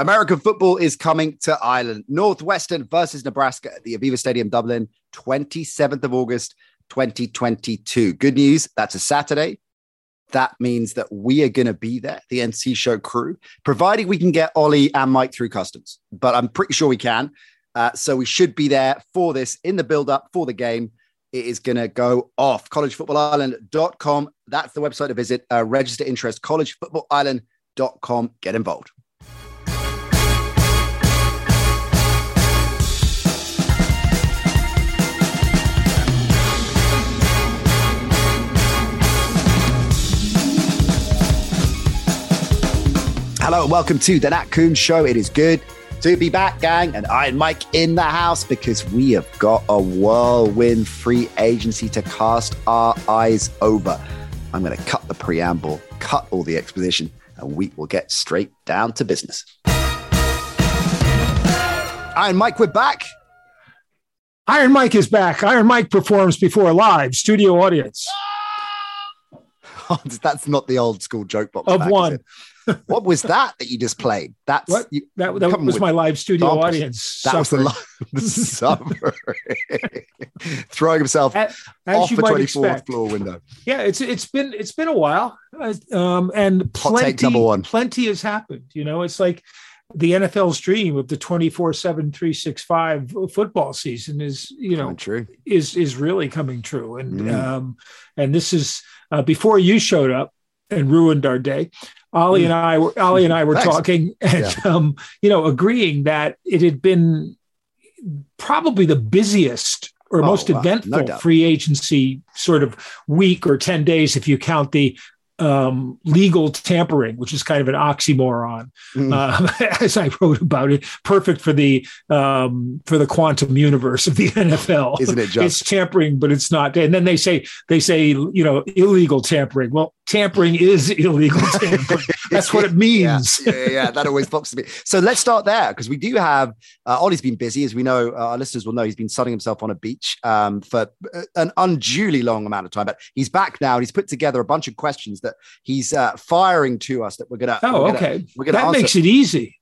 American football is coming to Ireland. Northwestern versus Nebraska at the Aviva Stadium, Dublin, 27th of August, 2022. Good news, that's a Saturday. That means that we are going to be there, the NC Show crew, providing we can get Ollie and Mike through customs. But I'm pretty sure we can. Uh, so we should be there for this in the build up for the game. It is going to go off. CollegeFootballIreland.com. That's the website to visit. Uh, register interest, collegefootballireland.com. Get involved. Hello and welcome to the Nat Coombs Show. It is good to be back, gang, and Iron Mike in the house because we have got a whirlwind free agency to cast our eyes over. I'm going to cut the preamble, cut all the exposition, and we will get straight down to business. Iron Mike, we're back. Iron Mike is back. Iron Mike performs before a live studio audience. That's not the old school joke box. Of back, one what was that that you just played? That's what you, that, that was my live studio audience. That suffering. was the, live, the throwing himself as, as off the twenty fourth floor window. Yeah, it's it's been it's been a while, um, and plenty number one. plenty has happened. You know, it's like the NFL's dream of the 24 7 365 football season is you know true. is is really coming true and mm. um and this is uh, before you showed up and ruined our day. Ollie and I were Ollie and I were talking and yeah. um, you know agreeing that it had been probably the busiest or oh, most eventful no free agency sort of week or 10 days if you count the um, legal tampering, which is kind of an oxymoron, mm. uh, as I wrote about it. Perfect for the um, for the quantum universe of the NFL, isn't it? Just? It's tampering, but it's not. And then they say they say you know illegal tampering. Well, tampering is illegal tampering. That's what it means. yeah, yeah, yeah, that always boxes me. So let's start there because we do have uh, Ollie's been busy, as we know. Uh, our listeners will know he's been sunning himself on a beach um, for uh, an unduly long amount of time, but he's back now and he's put together a bunch of questions that he's uh, firing to us that we're gonna. Oh, we're gonna, okay. We're gonna that answer. makes it easy.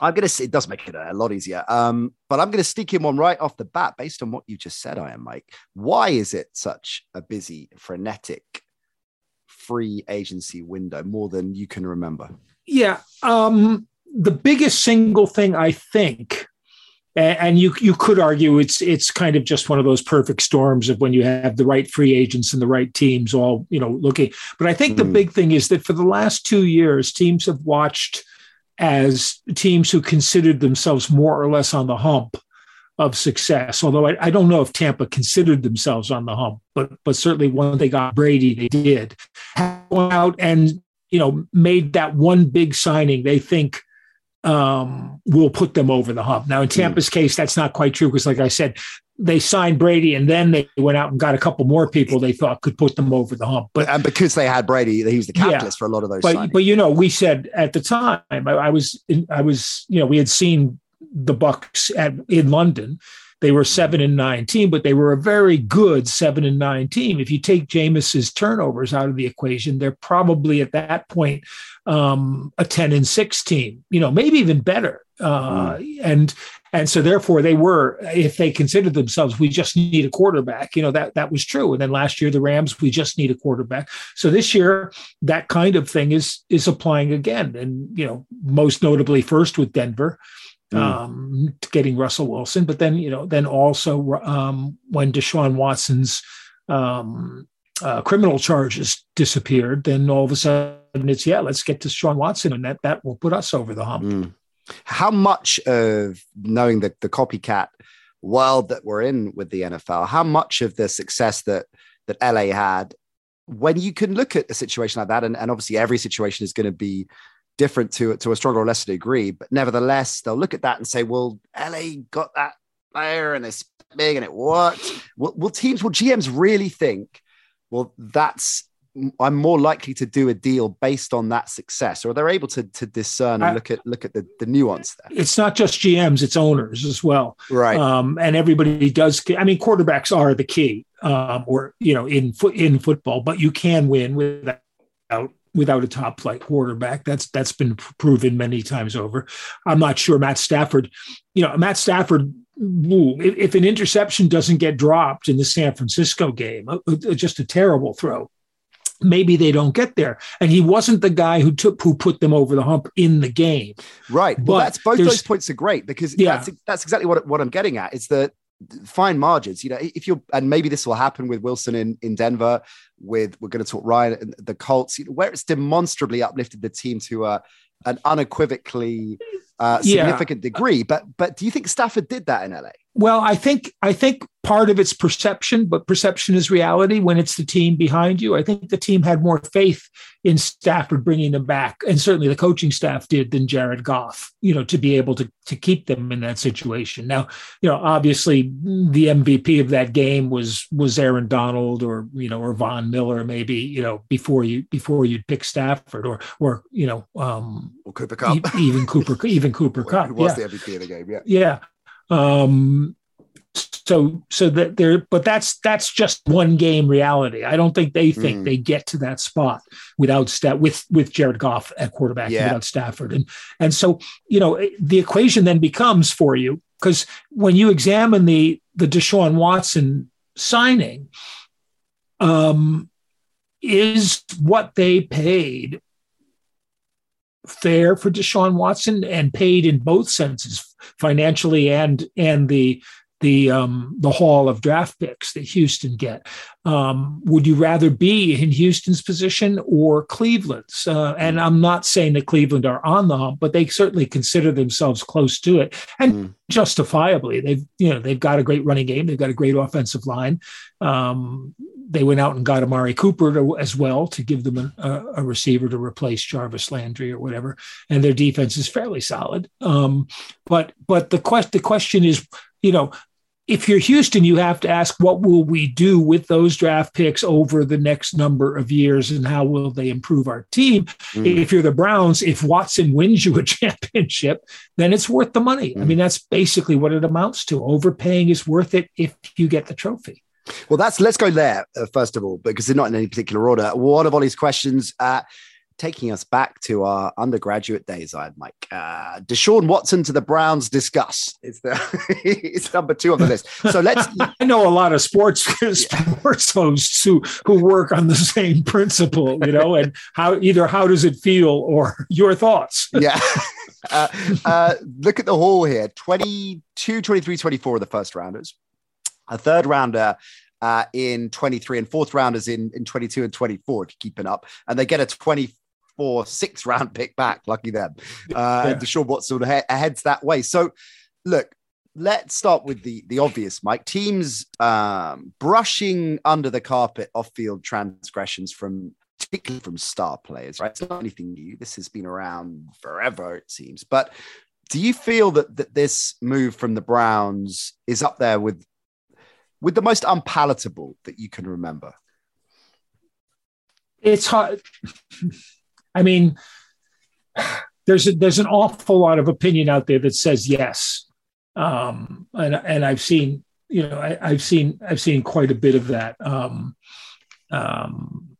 I'm going to say it does make it a lot easier. Um, but I'm going to stick in one right off the bat based on what you just said, Iron Mike. Why is it such a busy, frenetic free agency window more than you can remember? Yeah. Um, the biggest single thing I think, and you you could argue it's it's kind of just one of those perfect storms of when you have the right free agents and the right teams all you know looking. But I think mm. the big thing is that for the last two years, teams have watched as teams who considered themselves more or less on the hump of success. Although I, I, don't know if Tampa considered themselves on the hump, but but certainly when they got Brady, they did. Went out and you know made that one big signing. They think um, will put them over the hump. Now in hmm. Tampa's case, that's not quite true because, like I said, they signed Brady and then they went out and got a couple more people they thought could put them over the hump. But and because they had Brady, he was the catalyst yeah, for a lot of those. But signings. but you know, we said at the time, I, I was in, I was you know we had seen the Bucs at in London. They were seven and nine team, but they were a very good seven and nine team. If you take Jameis's turnovers out of the equation, they're probably at that point um, a ten and six team. You know, maybe even better. Uh, mm. And and so therefore they were, if they considered themselves, we just need a quarterback. You know that that was true. And then last year the Rams, we just need a quarterback. So this year that kind of thing is is applying again. And you know, most notably first with Denver mm. um, getting Russell Wilson, but then you know, then also um, when Deshaun Watson's um, uh, criminal charges disappeared, then all of a sudden it's yeah, let's get to Deshaun Watson, and that that will put us over the hump. Mm. How much of knowing the the copycat world that we're in with the NFL, how much of the success that that LA had when you can look at a situation like that, and, and obviously every situation is going to be different to to a stronger or lesser degree. But nevertheless, they'll look at that and say, "Well, LA got that player and it's big and it worked." Will, will teams, will GMs really think, "Well, that's I'm more likely to do a deal based on that success, or they're able to to discern and look at look at the, the nuance there. It's not just GMs; it's owners as well, right? Um, and everybody does. I mean, quarterbacks are the key, um, or you know, in foot in football, but you can win without without a top flight quarterback. That's that's been proven many times over. I'm not sure Matt Stafford. You know, Matt Stafford. If, if an interception doesn't get dropped in the San Francisco game, uh, uh, uh, just a terrible throw maybe they don't get there. And he wasn't the guy who took who put them over the hump in the game. Right. But well, that's both those points are great because yeah. that's that's exactly what what I'm getting at. Is that fine margins. You know, if you're and maybe this will happen with Wilson in in Denver. With we're going to talk Ryan and the Colts, where it's demonstrably uplifted the team to uh, an unequivocally uh, significant yeah. degree. But but do you think Stafford did that in LA? Well, I think I think part of it's perception, but perception is reality when it's the team behind you. I think the team had more faith in Stafford bringing them back, and certainly the coaching staff did than Jared Goff. You know, to be able to to keep them in that situation. Now, you know, obviously the MVP of that game was was Aaron Donald or you know or Von Miller maybe you know before you before you'd pick Stafford or or you know um, well, Cooper Kupp even Cooper even Cooper who was yeah. the MVP of the game yeah yeah um, so so that there, but that's that's just one game reality. I don't think they think mm. they get to that spot without stat with with Jared Goff at quarterback yeah. without Stafford, and and so you know the equation then becomes for you because when you examine the the Deshaun Watson signing, um, is what they paid fair for Deshaun Watson and paid in both senses, financially and and the the um, the haul of draft picks that Houston get. Um, would you rather be in Houston's position or Cleveland's? Uh, and I'm not saying that Cleveland are on the hump, but they certainly consider themselves close to it, and mm. justifiably. They've you know they've got a great running game, they've got a great offensive line. Um, they went out and got Amari Cooper to, as well to give them a, a, receiver to replace Jarvis Landry or whatever, and their defense is fairly solid. Um, but but the quest the question is, you know, if you're Houston, you have to ask what will we do with those draft picks over the next number of years and how will they improve our team? Mm. If you're the Browns, if Watson wins you a championship, then it's worth the money. Mm. I mean, that's basically what it amounts to. Overpaying is worth it if you get the trophy. Well, that's let's go there uh, first of all, because they're not in any particular order. One of Ollie's questions. Uh, taking us back to our undergraduate days, Iron Mike. Uh, Deshaun Watson to the Browns discuss. It's the it's number two on the list. So let's. I know a lot of sports sports hosts who who work on the same principle, you know, and how either how does it feel or your thoughts. yeah. Uh, uh, look at the haul here 22, 23, 24 are the first rounders. A third rounder uh, in 23 and fourth rounders in, in 22 and 24 if you're keeping up. And they get a 20, four, six round pick back. Lucky them. Uh, yeah. Deshaun Watson heads that way. So, look, let's start with the the obvious, Mike. Teams um, brushing under the carpet off field transgressions from particularly from star players, right? It's not anything new. This has been around forever, it seems. But do you feel that, that this move from the Browns is up there with with the most unpalatable that you can remember? It's hard. I mean, there's a, there's an awful lot of opinion out there that says yes, um, and and I've seen you know I, have seen I've seen quite a bit of that um, um,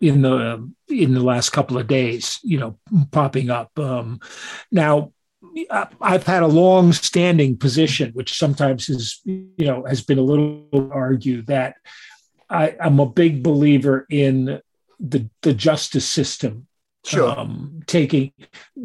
in the in the last couple of days. You know, popping up um, now. I've had a long-standing position, which sometimes is, you know, has been a little argued that I, I'm a big believer in the the justice system sure. um, taking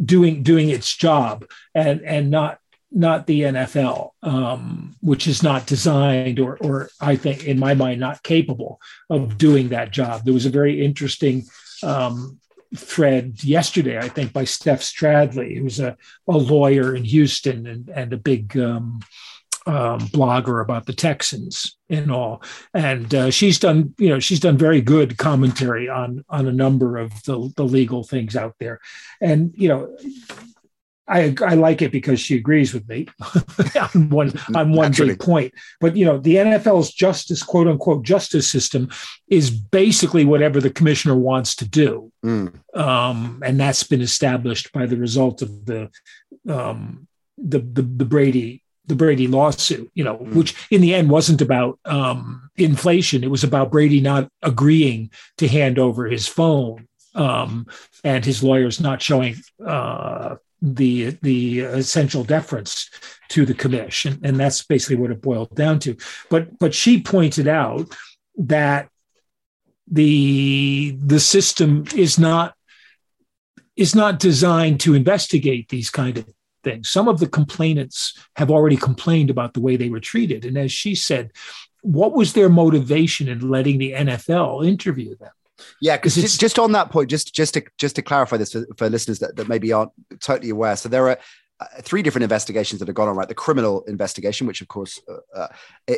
doing doing its job and and not not the NFL, um, which is not designed or or I think in my mind not capable of doing that job. There was a very interesting um, thread yesterday, I think, by Steph Stradley, who's a, a lawyer in Houston and, and a big um, um, blogger about the Texans and all, and uh, she's done you know she's done very good commentary on on a number of the the legal things out there, and you know I I like it because she agrees with me on one on one Naturally. big point. But you know, the NFL's justice, quote unquote, justice system is basically whatever the commissioner wants to do, mm. um, and that's been established by the result of the um, the, the, the Brady the Brady lawsuit. You know, mm. which in the end wasn't about um, inflation; it was about Brady not agreeing to hand over his phone um, and his lawyers not showing uh, the the essential deference to the commission and that's basically what it boiled down to. But but she pointed out that the the system is not is not designed to investigate these kind of things. Some of the complainants have already complained about the way they were treated. And as she said what was their motivation in letting the NFL interview them yeah, because just, just on that point, just just to just to clarify this for, for listeners that, that maybe aren't totally aware. So there are uh, three different investigations that have gone on. Right, the criminal investigation, which of course uh, uh,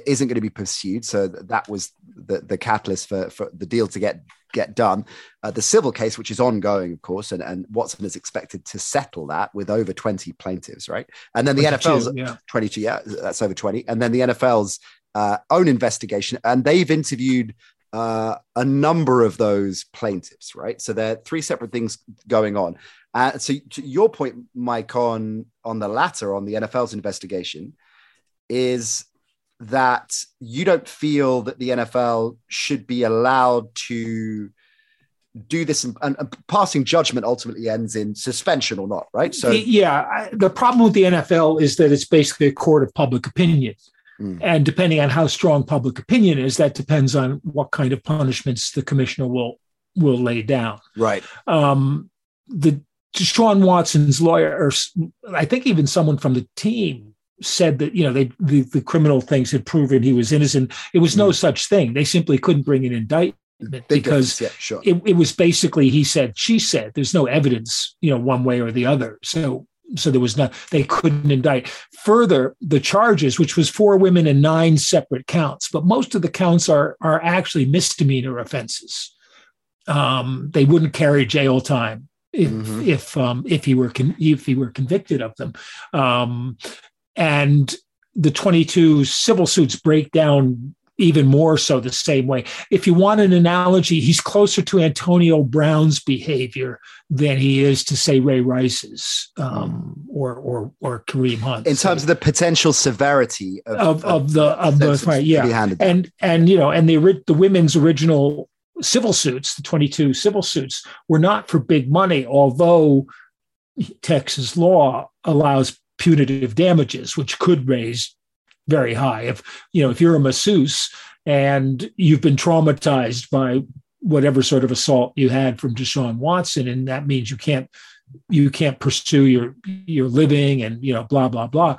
isn't going to be pursued. So that was the the catalyst for for the deal to get get done. Uh, the civil case, which is ongoing, of course, and, and Watson is expected to settle that with over 20 plaintiffs, right? And then the NFL's yeah. 22, yeah, that's over 20. And then the NFL's uh, own investigation, and they've interviewed uh, a number of those plaintiffs, right? So there are three separate things going on. Uh, so to your point, Mike, on on the latter, on the NFL's investigation, is that you don't feel that the NFL should be allowed to do this and, and, passing judgment ultimately ends in suspension or not right so yeah I, the problem with the nfl is that it's basically a court of public opinion Mm. And depending on how strong public opinion is, that depends on what kind of punishments the commissioner will will lay down. Right. Um, the Sean Watson's lawyer, or I think even someone from the team, said that you know they the, the criminal things had proven he was innocent. It was no mm. such thing. They simply couldn't bring an indictment because yeah, sure. it, it was basically he said she said. There's no evidence, you know, one way or the other. So so there was not they couldn't indict. Further the charges which was four women and nine separate counts but most of the counts are are actually misdemeanor offenses. Um, they wouldn't carry jail time if mm-hmm. if um, if he were con- if he were convicted of them. Um, and the 22 civil suits break down even more so the same way. If you want an analogy, he's closer to Antonio Brown's behavior than he is to say Ray Rice's um, or or or Kareem Hunt. In terms of the potential severity of, of, of the of the right, yeah, and and you know, and the the women's original civil suits, the twenty two civil suits, were not for big money, although Texas law allows punitive damages, which could raise very high. If you know, if you're a masseuse and you've been traumatized by whatever sort of assault you had from Deshaun Watson, and that means you can't you can't pursue your your living and you know blah blah blah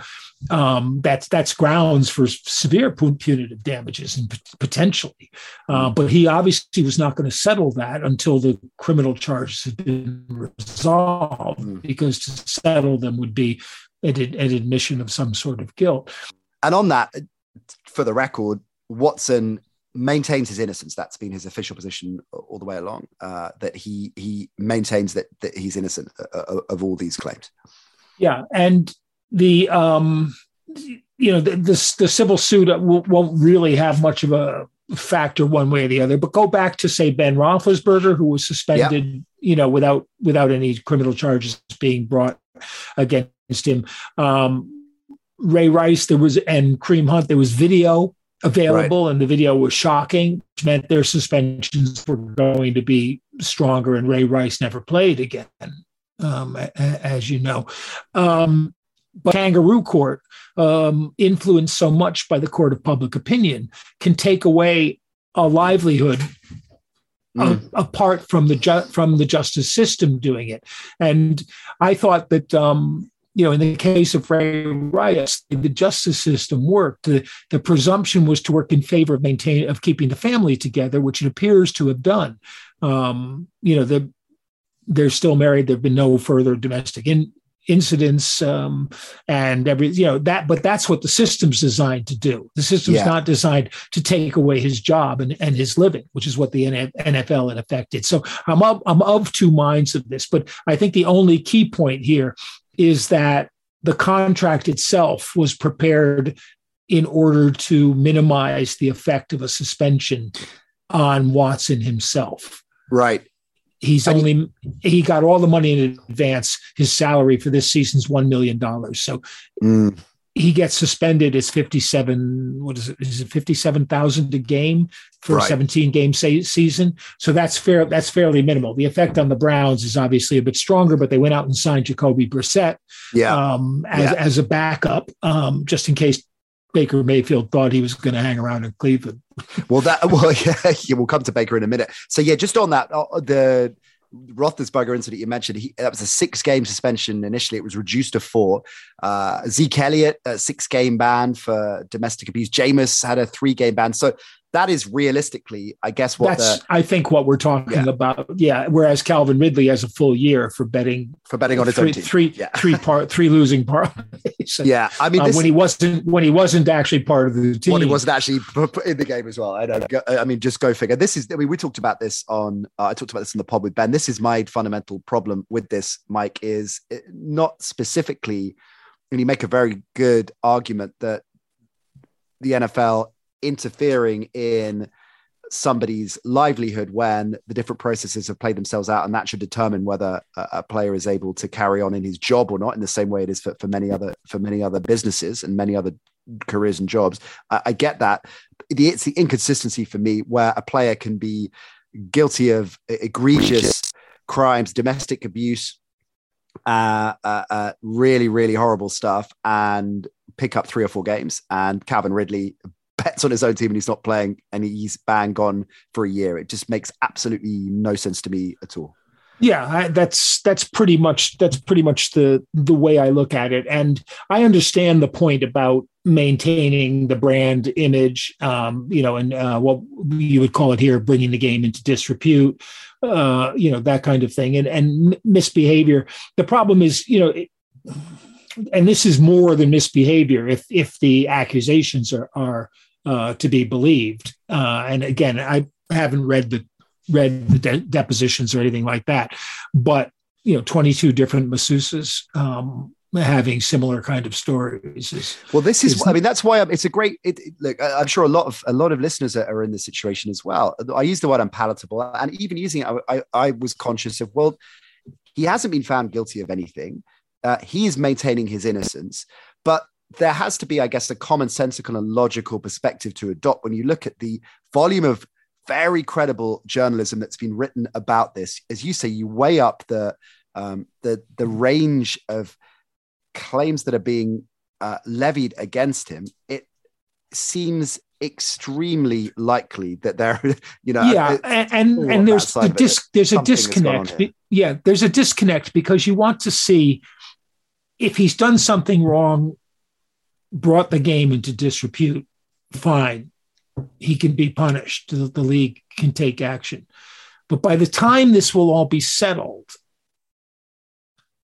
um, that's that's grounds for severe punitive damages and potentially uh, but he obviously was not going to settle that until the criminal charges had been resolved mm. because to settle them would be an, an admission of some sort of guilt and on that, for the record, Watson maintains his innocence. That's been his official position all the way along. Uh, that he he maintains that that he's innocent of, uh, uh, of all these claims. Yeah, and the um, you know the the, the civil suit won't really have much of a factor one way or the other. But go back to say Ben Roethlisberger, who was suspended, you know, without without any criminal charges being brought against him. Um, Ray Rice, there was and Kareem Hunt, there was video available, right. and the video was shocking, which meant their suspensions were going to be stronger, and Ray Rice never played again, um, as you know. Um, but kangaroo court, um, influenced so much by the court of public opinion, can take away a livelihood Mm. apart from the ju- from the justice system doing it. And I thought that um, you know, in the case of Ray Rice, the justice system worked. The, the presumption was to work in favor of maintaining of keeping the family together, which it appears to have done. Um, you know, the, they're still married. There've been no further domestic in, incidents um, and every you know that but that's what the system's designed to do the system's yeah. not designed to take away his job and, and his living which is what the nfl in effect did so i'm of, i'm of two minds of this but i think the only key point here is that the contract itself was prepared in order to minimize the effect of a suspension on watson himself right He's only he got all the money in advance. His salary for this season's one million dollars. So mm. He gets suspended. It's fifty seven. What is it? Is it fifty seven thousand a game for right. a seventeen game say, season? So that's fair. That's fairly minimal. The effect on the Browns is obviously a bit stronger, but they went out and signed Jacoby Brissett yeah. Um, as, yeah. as a backup, um, just in case Baker Mayfield thought he was going to hang around in Cleveland. well, that well, yeah, yeah, we'll come to Baker in a minute. So yeah, just on that, uh, the Roethlisberger incident you mentioned, he, that was a six-game suspension initially. It was reduced to four. Uh, Zeke Elliott, a six-game ban for domestic abuse. Jameis had a three-game ban. So that is realistically, I guess, what that's. The, I think what we're talking yeah. about. Yeah. Whereas Calvin Ridley has a full year for betting for betting on his three, own team. Three, yeah. three part, three losing part. yeah, I mean, uh, when he wasn't when he wasn't actually part of the team, when he wasn't actually in the game as well. I know. I mean, just go figure. This is. I mean, we talked about this on. Uh, I talked about this in the pod with Ben. This is my fundamental problem with this, Mike. Is not specifically, and you make a very good argument that the NFL interfering in somebody's livelihood when the different processes have played themselves out and that should determine whether a, a, player is able to carry on in his job or not in the same way it is for, for many other for many other businesses and many other careers and jobs. I, I get that. The, it's the inconsistency for me where a player can be guilty of egregious crimes domestic abuse uh, uh, uh, really really horrible stuff and pick up three or four games. And calvin ridley bets on his own team and he's not playing and he's bang gone for a year. It just makes absolutely no sense to me at all. Yeah, I, that's that's pretty much that's pretty much the the way I look at it, and I understand the point about maintaining the brand image, um, you know, and uh, what you would call it here, bringing the game into disrepute, uh, you know, that kind of thing, and and misbehavior. The problem is, you know. It, and this is more than misbehavior if if the accusations are are uh, to be believed. Uh, and again, I haven't read the read the de- depositions or anything like that, but you know, 22 different masseuses um, having similar kind of stories. Is, well, this is, is I mean, that's why I'm, it's a great. It, look, I'm sure a lot of a lot of listeners are, are in this situation as well. I use the word unpalatable, and even using it, I, I, I was conscious of well, he hasn't been found guilty of anything. Uh, he is maintaining his innocence, but there has to be, I guess, a commonsensical and logical perspective to adopt when you look at the volume of very credible journalism that's been written about this. As you say, you weigh up the um, the the range of claims that are being uh, levied against him. It seems extremely likely that there, you know, yeah, and and, and there's the dis- there's a disconnect. Yeah, there's a disconnect because you want to see if he's done something wrong brought the game into disrepute, fine. He can be punished. The, the league can take action. But by the time this will all be settled,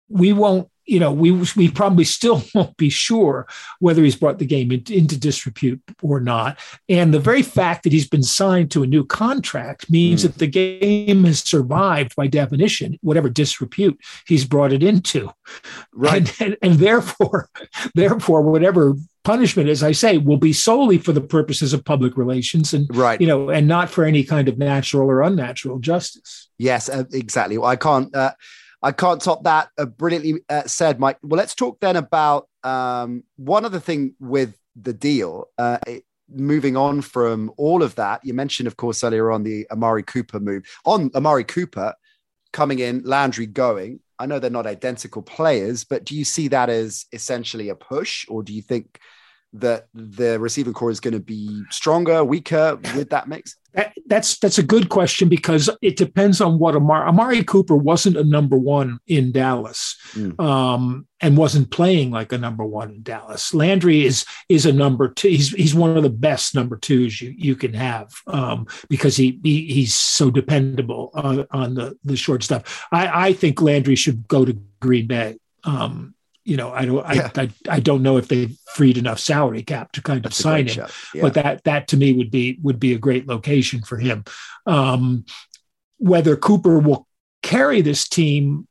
we won't you know, we we probably still won't be sure whether he's brought the game into, into disrepute or not. And the very fact that he's been signed to a new contract means mm. that the game has survived by definition, whatever disrepute he's brought it into. Right. And, and, and therefore, therefore, whatever punishment, as I say, will be solely for the purposes of public relations and right. you know, and not for any kind of natural or unnatural justice. Yes, uh, exactly. Well, I can't. Uh, I can't top that. Uh, brilliantly uh, said, Mike. Well, let's talk then about um, one other thing with the deal. Uh, it, moving on from all of that, you mentioned, of course, earlier on the Amari Cooper move. On Amari Cooper coming in, Landry going. I know they're not identical players, but do you see that as essentially a push, or do you think that the receiving corps is going to be stronger, weaker with that mix? That, that's that's a good question because it depends on what Amari, Amari Cooper wasn't a number one in Dallas, mm. um, and wasn't playing like a number one in Dallas. Landry is is a number two. He's he's one of the best number twos you you can have um, because he, he he's so dependable on, on the the short stuff. I I think Landry should go to Green Bay. Um, you know, I don't, yeah. I, I, I, don't know if they've freed enough salary cap to kind That's of sign him, yeah. but that that to me would be would be a great location for him. Um, whether Cooper will carry this team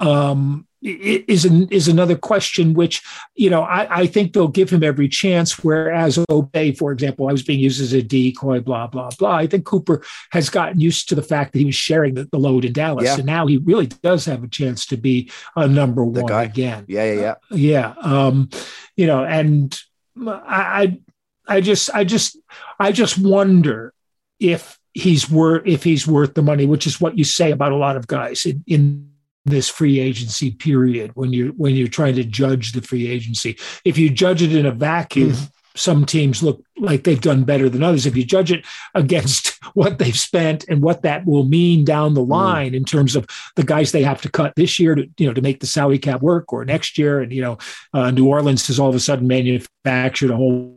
um, is an, is another question. Which you know, I, I, think they'll give him every chance. Whereas Obey, for example, I was being used as a decoy, blah blah blah. I think Cooper has gotten used to the fact that he was sharing the, the load in Dallas, yeah. and now he really does have a chance to be a number the one guy. again. Yeah, yeah, yeah, uh, yeah. Um, you know, and I, I, I just, I just, I just wonder if he's worth if he's worth the money, which is what you say about a lot of guys in, in this free agency period when you're when you're trying to judge the free agency. If you judge it in a vacuum, mm. some teams look like they've done better than others. If you judge it against what they've spent and what that will mean down the hmm. line mm. in terms of the guys they have to cut this year to you know to make the salary cap work or next year, and you know uh, New Orleans has all of a sudden manufactured a whole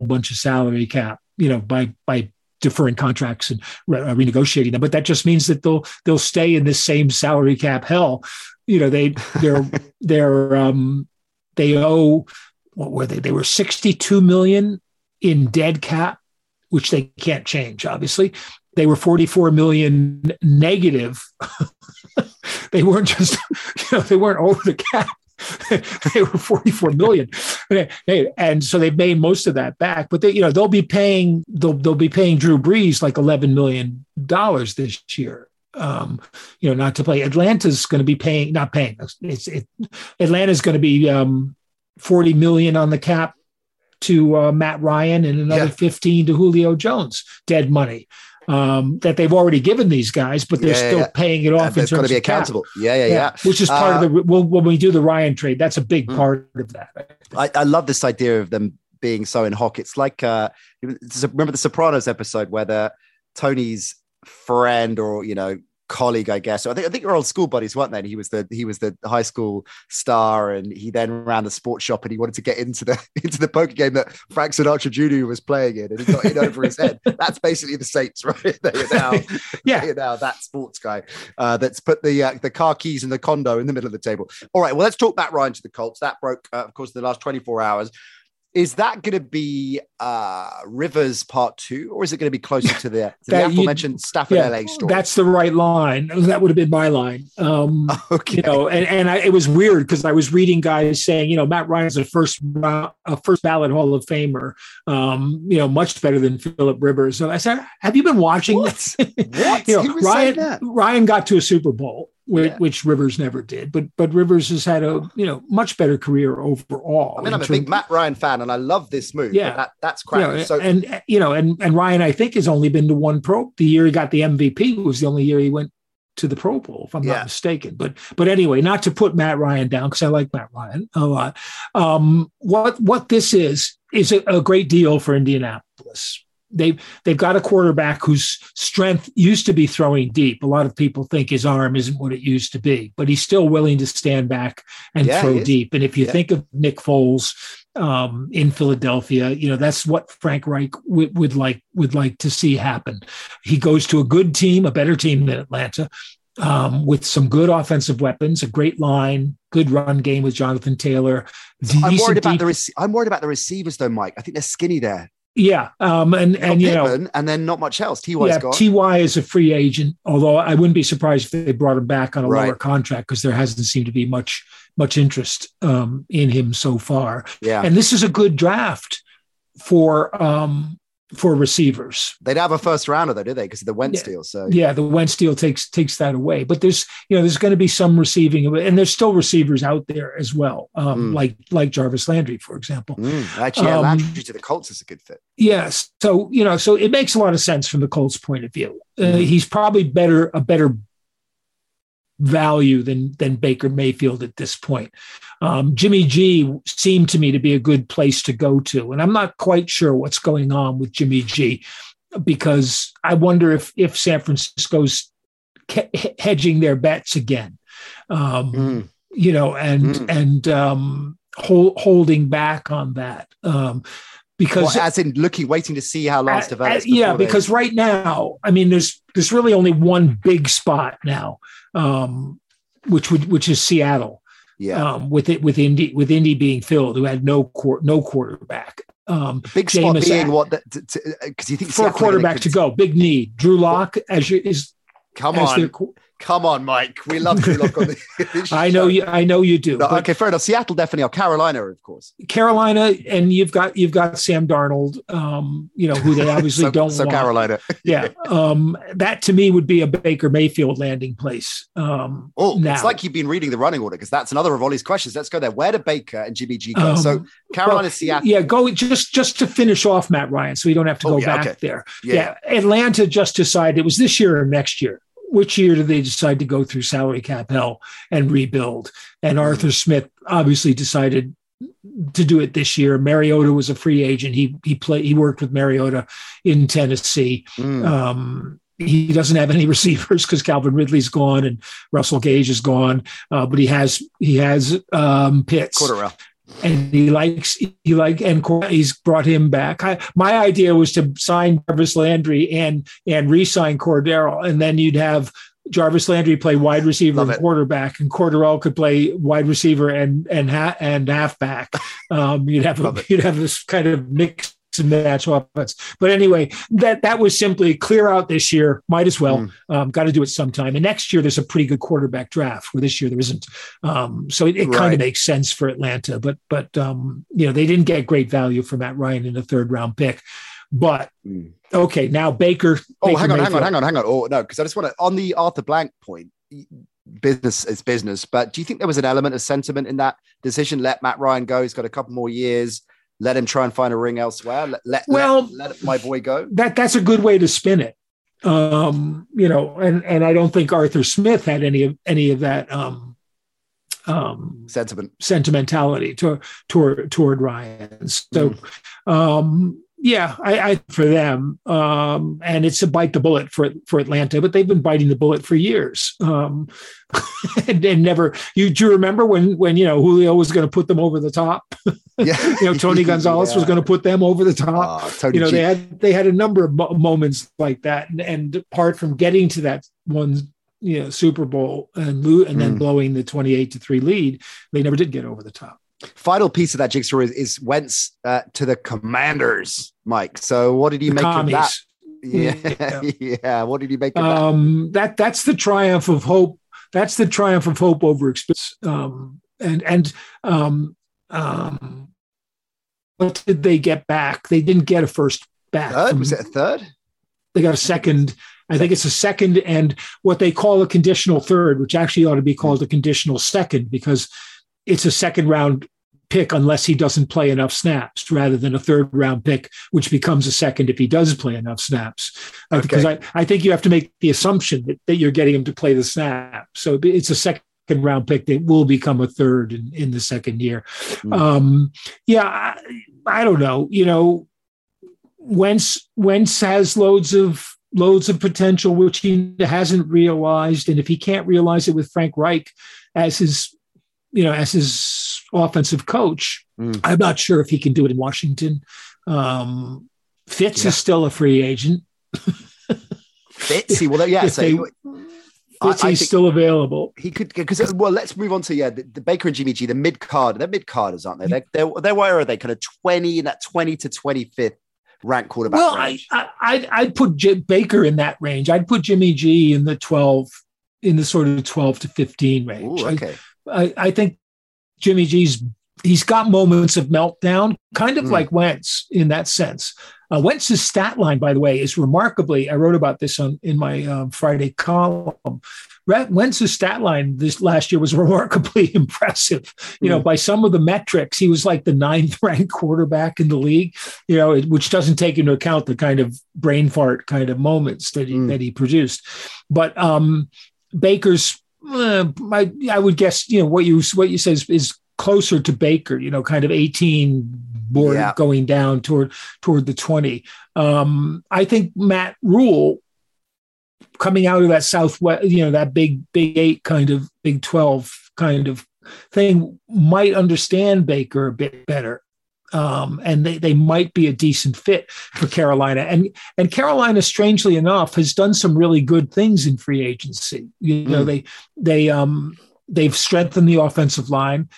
bunch of salary cap you know by by deferring contracts and re- uh, renegotiating them. But that just means that they'll they'll stay in this same salary cap hell. You know, they they're they're um they owe what were they? They were 62 million in dead cap, which they can't change, obviously. They were 44 million negative. they weren't just, you know, they weren't over the cap. they were 44 million. And so they've made most of that back but they you know they'll be paying they'll, they'll be paying drew brees like 11 million dollars this year. Um, you know not to play atlanta's going to be paying not paying it's it, atlanta's going to be um, 40 million on the cap to uh, matt ryan and another yeah. 15 to julio jones dead money um, that they've already given these guys, but they're yeah, still yeah. paying it off. It's going to be accountable. Yeah, yeah, yeah, Which is part uh, of the well, when we do the Ryan trade, that's a big mm. part of that. I, I, love this idea of them being so in hock. It's like uh, remember the Sopranos episode where the Tony's friend or you know colleague, I guess. So I think I think you're old school buddies, weren't they? And he was the he was the high school star, and he then ran the sports shop, and he wanted to get into the into the poker game that Frank Sinatra Jr. was playing in, and he got in over his head. That's basically the Saints, right? They are now, yeah, they are now that sports guy uh, that's put the uh, the car keys in the condo in the middle of the table. All right, well, let's talk back Ryan to the Colts. That broke, uh, of course, in the last 24 hours. Is that going to be uh, Rivers Part Two, or is it going to be closer to the, to the aforementioned Stafford yeah, LA story? That's the right line. That would have been my line. Um, okay. You know, and, and I, it was weird because I was reading guys saying, you know, Matt Ryan's a first a first ballot Hall of Famer. Um, you know, much better than Philip Rivers. So I said, have you been watching what? this? what? you know, Ryan Ryan got to a Super Bowl which, yeah. which, Rivers never did. But but Rivers has had a you know much better career overall. I mean, I'm a big Matt Ryan fan, and I love this move. Yeah, that, that's crap. You know, so and you know, and and Ryan, I think has only been to one Pro. The year he got the MVP was the only year he went to the Pro Bowl, if I'm yeah. not mistaken. But but anyway, not to put Matt Ryan down because I like Matt Ryan a lot. Um, what what this is is a, a great deal for Indianapolis they've they've got a quarterback whose strength used to be throwing deep. A lot of people think his arm isn't what it used to be, but he's still willing to stand back and yeah, throw deep. And if you yeah. think of Nick Foles um, in Philadelphia, you know that's what Frank Reich w- would like would like to see happen. He goes to a good team, a better team than Atlanta. Um, with some good offensive weapons, a great line, good run game with Jonathan Taylor. I'm worried about the rec- I'm worried about the receivers though, Mike. I think they're skinny there. Yeah, um, and and you Pittman, know, and then not much else. Ty yeah, gone. Ty is a free agent. Although I wouldn't be surprised if they brought him back on a right. lower contract because there hasn't seemed to be much much interest um, in him so far. Yeah, and this is a good draft for um, for receivers. They'd have a first rounder though, do they? Because the Wentz yeah. deal. So yeah, the Wentz deal takes takes that away. But there's you know there's going to be some receiving, and there's still receivers out there as well, um, mm. like like Jarvis Landry, for example. Mm. Actually, yeah, um, Landry to the Colts is a good fit. Yes, so you know, so it makes a lot of sense from the Colts' point of view. Uh, mm. he's probably better a better value than than Baker Mayfield at this point. Um, Jimmy G seemed to me to be a good place to go to, and I'm not quite sure what's going on with Jimmy G because I wonder if if San Francisco's ke- hedging their bets again, um, mm. you know, and mm. and um, hold, holding back on that. Um, because well, as in looking waiting to see how Lance develops. yeah, because right now, I mean, there's there's really only one big spot now, um, which would which is Seattle. Yeah. Um, with it with Indy with Indy being filled, who had no court no quarterback. Um, big spot being what because you think for a quarterback to go, big need. Drew Lock as you is come on. Their, Come on, Mike. We love Drew Lock on the. I know you. I know you do. No, okay, fair enough. Seattle definitely. Or Carolina, of course. Carolina, and you've got you've got Sam Darnold. Um, you know who they obviously so, don't. So want. Carolina. yeah. Um, that to me would be a Baker Mayfield landing place. Um, oh, now. it's like you've been reading the running order because that's another of Ollie's questions. Let's go there. Where do Baker and Jimmy G go? Um, so Carolina, well, Seattle. Yeah, go just just to finish off Matt Ryan, so we don't have to oh, go yeah, back okay. there. Yeah. yeah, Atlanta just decided it was this year or next year which year do they decide to go through salary cap hell and rebuild? And mm-hmm. Arthur Smith obviously decided to do it this year. Mariota was a free agent. He he played he worked with Mariota in Tennessee. Mm. Um, he doesn't have any receivers because Calvin Ridley's gone and Russell Gage is gone. Uh, but he has he has um, Pitts. Cordarrelle and he likes he like and he's brought him back. I, my idea was to sign Jarvis Landry and and re-sign Cordarrelle, and then you'd have Jarvis Landry play wide receiver Love and quarterback, and Cordarrelle could play wide receiver and and ha- and halfback. Um, you'd have a, you'd have this kind of mix and match offense. But anyway, that that was simply clear out this year. Might as well. Mm. Um, Got to do it sometime. And next year there's a pretty good quarterback draft. Where this year there isn't. Um, so it, it right. kind of makes sense for Atlanta. But but um, you know they didn't get great value for Matt Ryan in the third round pick. But mm. okay, now Baker. Oh, Baker hang on, Mayfield. hang on, hang on, hang on. Oh no, because I just want to on the Arthur Blank point business is business. But do you think there was an element of sentiment in that decision? Let Matt Ryan go. He's got a couple more years let him try and find a ring elsewhere. Let, let well, let, let, my boy go. That that's a good way to spin it. Um, you know, and and I don't think Arthur Smith had any of any of that um, um, sentiment sentimentality toward toward toward Ryan. So, mm. um, yeah, I, I for them, um, and it's a bite the bullet for for Atlanta, but they've been biting the bullet for years, um, and, and, never. You do you remember when when you know Julio was going to put them over the top? Yeah, you know Tony Gonzalez yeah. was going to put them over the top. Uh, you know G. they had they had a number of mo- moments like that, and, and, apart from getting to that one you know Super Bowl and and then mm. blowing the twenty eight to three lead, they never did get over the top final piece of that jigsaw is, is Wentz uh, to the Commanders, Mike. So what did you the make commies. of that? Yeah, yeah, yeah. What did you make of um, that? That that's the triumph of hope. That's the triumph of hope over experience. Um, and and um, um, what did they get back? They didn't get a first back. Third? Was it a third? They got a second. I think it's a second and what they call a conditional third, which actually ought to be called a conditional second because it's a second round pick unless he doesn't play enough snaps rather than a third round pick, which becomes a second if he does play enough snaps. Uh, okay. Because I, I think you have to make the assumption that, that you're getting him to play the snap. So it's a second round pick that will become a third in, in the second year. Mm. Um, yeah, I, I don't know. You know, Wentz, Wentz has loads of loads of potential which he hasn't realized, and if he can't realize it with Frank Reich as his you know, as his offensive coach. Mm. I'm not sure if he can do it in Washington. Um, Fitz yeah. is still a free agent. Fitzy, well, yeah, so they, Fitz, he's still available. He could because well, let's move on to yeah, the, the, Baker and Jimmy G, the mid card. They're mid carders, aren't they? They're, they're, they're where are they? Kind of twenty in that twenty to twenty fifth rank quarterback. Well, range. I, I I'd, I'd put J- Baker in that range. I'd put Jimmy G in the twelve in the sort of twelve to fifteen range. Ooh, okay. I, I think Jimmy G's he's got moments of meltdown, kind of mm. like Wentz in that sense. Uh, Wentz's stat line, by the way, is remarkably. I wrote about this on in my um, Friday column. Wentz's stat line this last year was remarkably impressive. You mm. know, by some of the metrics, he was like the ninth ranked quarterback in the league. You know, which doesn't take into account the kind of brain fart kind of moments that he, mm. that he produced. But um, Baker's uh, I, I would guess you know what you what you said is, is closer to Baker. You know, kind of eighteen more yeah. going down toward toward the twenty. Um, I think Matt Rhule coming out of that Southwest, you know, that big Big Eight kind of Big Twelve kind of thing might understand Baker a bit better um, and they, they might be a decent fit for Carolina. And and Carolina, strangely enough, has done some really good things in free agency. You know, mm. they they um, they've strengthened the offensive line.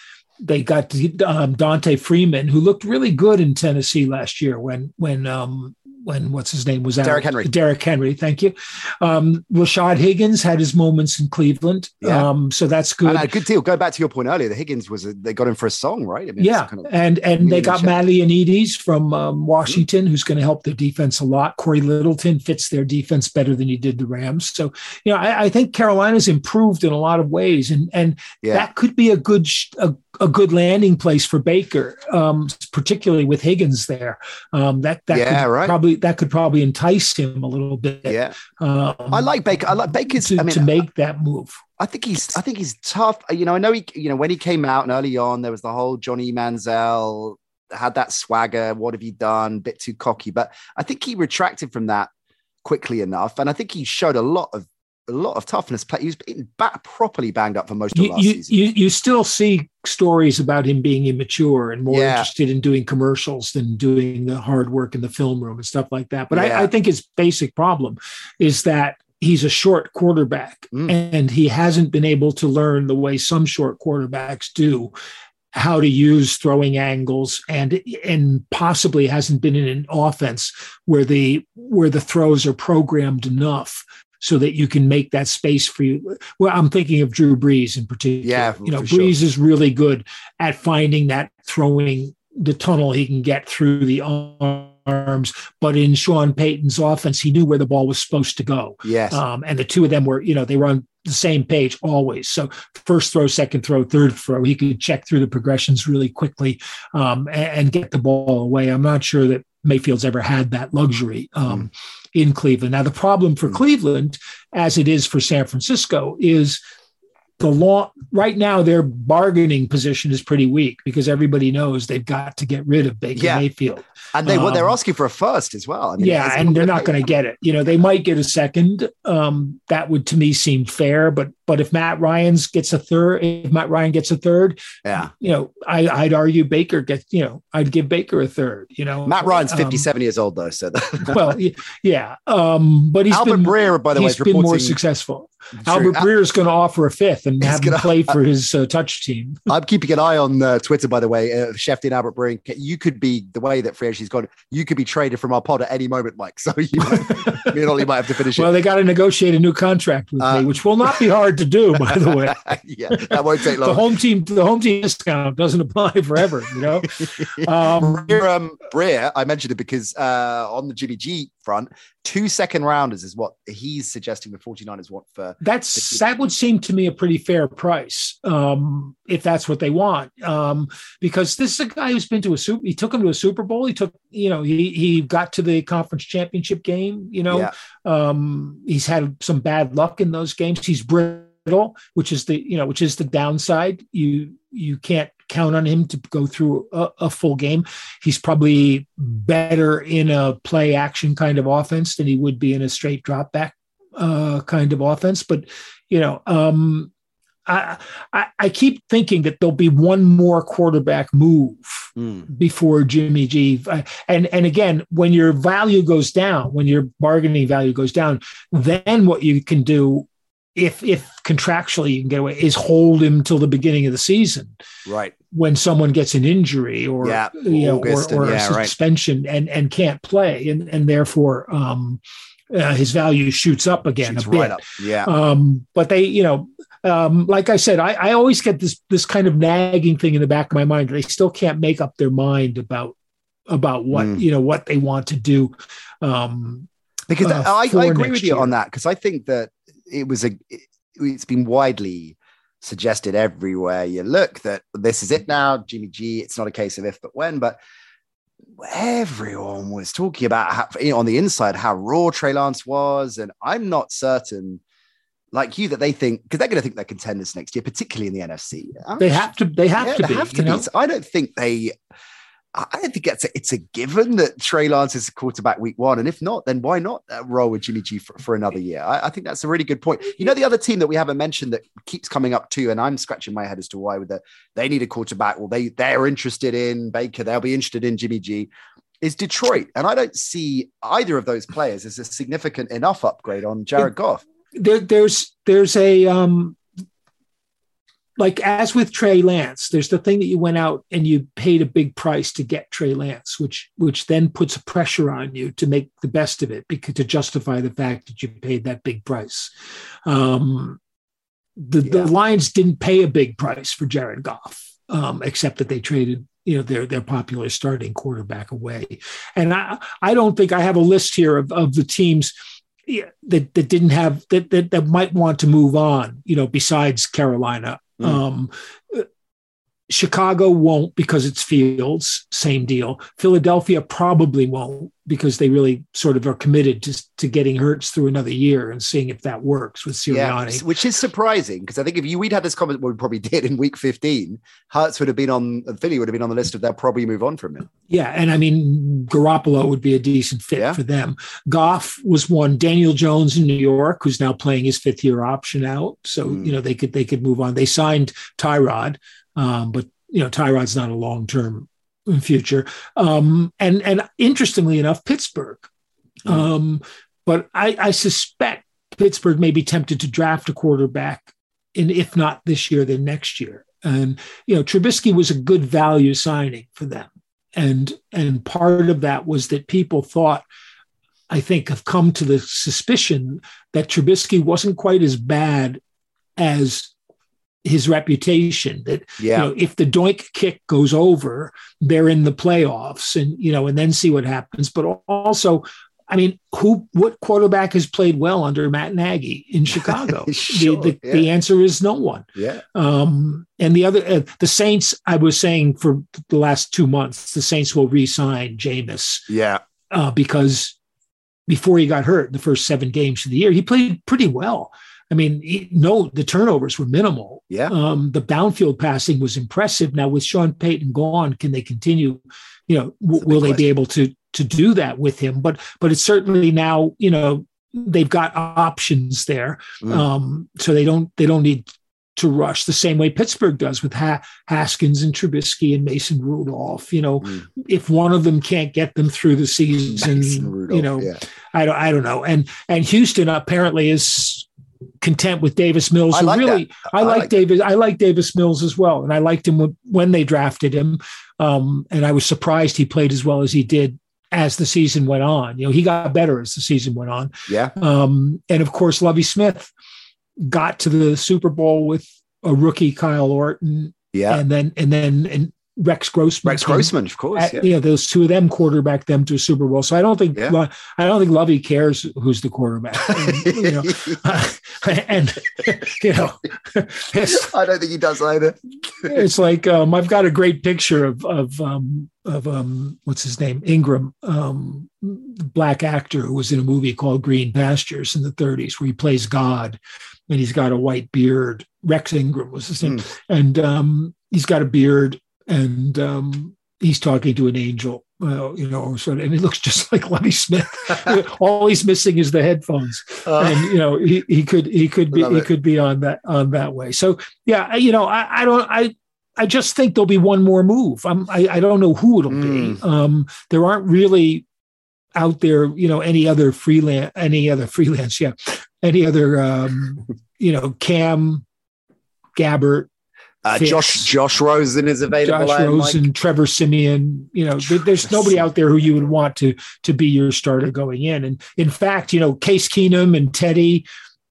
They got um, D'Onta Foreman, who looked really good in Tennessee last year when when um, when what's his name was out. Derrick Henry. Derrick Henry, thank you. Um, Rashard Higgins had his moments in Cleveland, yeah. um, so that's good. And a good deal. Go back to your point earlier. The Higgins was a, they got him for a song, right? I mean, yeah, kind of and and they got Matt Ioannidis from um, Washington, mm-hmm. who's going to help their defense a lot. Cory Littleton fits their defense better than he did the Rams. So you know, I, I think Carolina's improved in a lot of ways, and and yeah. that could be a good a, a good landing place for Baker, um, particularly with Higgins there. Um, that that yeah, could right. probably that could probably entice him a little bit. Yeah, um, I like Baker. I like Baker's to, I mean, to make that move. I think he's I think he's tough. You know, I know he you know when he came out and early on there was the whole Johnny Manziel had that swagger. What have you done? Bit too cocky, but I think he retracted from that quickly enough, and I think he showed a lot of a lot of toughness. He was back properly banged up for most of you, last you, season. You, you still see stories about him being immature and more yeah. interested in doing commercials than doing the hard work in the film room and stuff like that. But yeah. I, I, think his basic problem is that he's a short quarterback mm. and he hasn't been able to learn the way some short quarterbacks do how to use throwing angles and and possibly hasn't been in an offense where the where the throws are programmed enough so that you can make that space for you. Well, I'm thinking of Drew Brees in particular. Yeah, you know, Brees sure. is really good at finding that throwing the tunnel he can get through the arms. But in Sean Payton's offense, he knew where the ball was supposed to go. Yes, um, and the two of them were, you know, they were on the same page always. So first throw, second throw, third throw, he could check through the progressions really quickly um, and, and, get the ball away. I'm not sure that Mayfield's ever had that luxury. Um, mm in Cleveland. Now, the problem for hmm. Cleveland, as it is for San Francisco, is the law right now their bargaining position is pretty weak because everybody knows they've got to get rid of Baker yeah. Mayfield. And they um, well, they're asking for a first as well. I mean, yeah, and they're not going to get it. You know, they might get a second. Um, that would to me seem fair, but but if Matt Ryan's gets a third, if Matt Ryan gets a third, yeah, you know, I, would argue Baker gets, you know, I'd give Baker a third. You know, Matt Ryan's um, fifty-seven um, years old though, so well, yeah, um, but he's Albert been, Breer, by the way, been more successful. Albert Breer is going to offer a fifth and have him play for his uh, touch team. I'm keeping an eye on uh, Twitter, by the way. Uh, Schefty and Albert Breer, you could be the way that free agency's gone. You could be traded from our pod at any moment, Mike. So you, me and Ollie might have to finish well, it. they got to negotiate a new contract with uh, me, which will not be hard to do, by the way. yeah, that won't take long. the home team, the home team discount doesn't apply forever. You know, um, Breer, um, Breer, I mentioned it because uh, on the Jimmy G front, two second rounders is what he's suggesting the 49ers want for. That's that would seem to me a pretty fair price um, if that's what they want. Um, because this is a guy who's been to a super. He took him to a Super Bowl. He took you know he he got to the conference championship game. You know, yeah. um, he's had some bad luck in those games. He's brittle, which is the you know which is the downside. You you can't count on him to go through a, a, full game. He's probably better in a play action kind of offense than he would be in a straight drop back uh, kind of offense. But you know, um, I, I, I keep thinking that there'll be one more quarterback move mm. before Jimmy G. And and again, when your value goes down, when your bargaining value goes down, then what you can do if if contractually you can get away is hold him till the beginning of the season right when someone gets an injury or yeah, you know or, or yeah, a suspension right. and and can't play and and therefore um uh, his value shoots up again shoots a bit. Right up. Yeah. Um, but they, you know, um, like I said, I, I always get this this kind of nagging thing in the back of my mind. They still can't make up their mind about about what mm. you know what they want to do. Um, because uh, I, I agree with you year. on that because I think that it was a it's been widely suggested everywhere you look that this is it now jimmy g it's not a case of if but when but everyone was talking about how, you know, on the inside how raw Trey Lance was and i'm not certain like you that they think because they're going to think they're contenders next year particularly in the nfc I'm they have to they have yeah, to they be have to be. i don't think they I don't think it's a, it's a given that Trey Lance is a quarterback week one. And if not, then why not uh, roll with Jimmy G for, for another year? I, I, think that's a really good point. You know, the other team that we haven't mentioned that keeps coming up too, and I'm scratching my head as to why with the, they need a quarterback. Well, they, they're interested in Baker. They'll be interested in Jimmy G is Detroit. And I don't see either of those players as a significant enough upgrade on Jared Goff. There, there's, there's a, um, like as with Trey Lance, there's the thing that you went out and you paid a big price to get Trey Lance, which which then puts a pressure on you to make the best of it because to justify the fact that you paid that big price. Um, the, yeah. the Lions didn't pay a big price for Jared Goff, um, except that they traded you know their their popular starting quarterback away. And I I don't think I have a list here of, of the teams that that didn't have that, that that might want to move on, you know, besides Carolina. Mm. Um, Chicago won't because it's Fields, same deal. Philadelphia probably won't because they really sort of are committed to, to getting Hurts through another year and seeing if that works with Sirianni. Yeah, which is surprising because I think if you we'd had this comment, well, we probably did in week 15, Hurts would have been on Philly would have been on the list of they'll probably move on from him. Yeah. And I mean, Garoppolo would be a decent fit yeah. for them. Goff was one, Daniel Jones in New York, who's now playing his fifth year option out. So, mm. you know, they could they could move on. They signed Tyrod um, but you know, Tyrod's not a long term future. Um, and and interestingly enough, Pittsburgh. Mm. Um, but I, I suspect Pittsburgh may be tempted to draft a quarterback, in if not this year, then next year. And you know, Trubisky was a good value signing for them, and and part of that was that people thought. I think have come to the suspicion that Trubisky wasn't quite as bad as his reputation that yeah. you know if the doink kick goes over they're in the playoffs and you know and then see what happens but also I mean, who what quarterback has played well under Matt Nagy in Chicago? sure, the, the, yeah. the, answer is no one. Yeah. Um, and the other, uh, the Saints, I was saying for the last two months, the Saints will re-sign Jameis. Yeah. Uh, because before he got hurt, the first seven games of the year, he played pretty well. I mean, he, no, the turnovers were minimal. Yeah. Um, the downfield passing was impressive. Now with Sean Payton gone, can they continue? You know, w- will they question. be able to to do that with him? But but it's certainly now, you know, they've got options there. Mm. Um, so they don't they don't need to rush the same way Pittsburgh does with ha- Haskins and Trubisky and Mason Rudolph. You know, mm. if one of them can't get them through the season, Rudolph, you know, yeah. I don't I don't know. And and Houston apparently is content with Davis Mills. I like really, I, I, like, like Davis. I like Davis Mills as well, and I liked him when they drafted him. Um, and I was surprised he played as well as he did as the season went on. You know, he got better as the season went on. Yeah. Um, and of course, Lovie Smith got to the Super Bowl with a rookie Kyle Orton. Yeah. And then and then and Rex Grossman. Rex Grossman, of course. At, yeah. You know, those two of them quarterback them to a Super Bowl. So I don't think yeah. I don't think Lovie cares who's the quarterback. And, you know, uh, and you know, I don't think he does either. it's like um, I've got a great picture of of um, of um, what's his name Ingram, um, black actor who was in a movie called Green Pastures in the 30s, where he plays God, and he's got a white beard. Rex Ingram was his name, mm. and um, he's got a beard and um, he's talking to an angel. Uh, you know, sort of, and it looks just like Lovie Smith. All he's missing is the headphones, uh, and you know, he, he could he could be he could be on that on that way. So yeah, you know, I, I don't I I just think there'll be one more move. I'm, I, I don't know who it'll mm. be. Um, there aren't really out there, you know, any other freelance, any other freelance, yeah, any other, um, you know, Cam, Gabbert, uh, Josh Josh Rosen is available. Josh Rosen, like. Trevor Siemian. You know, there, there's nobody out there who you would want to to be your starter going in. And in fact, you know, Case Keenum and Teddy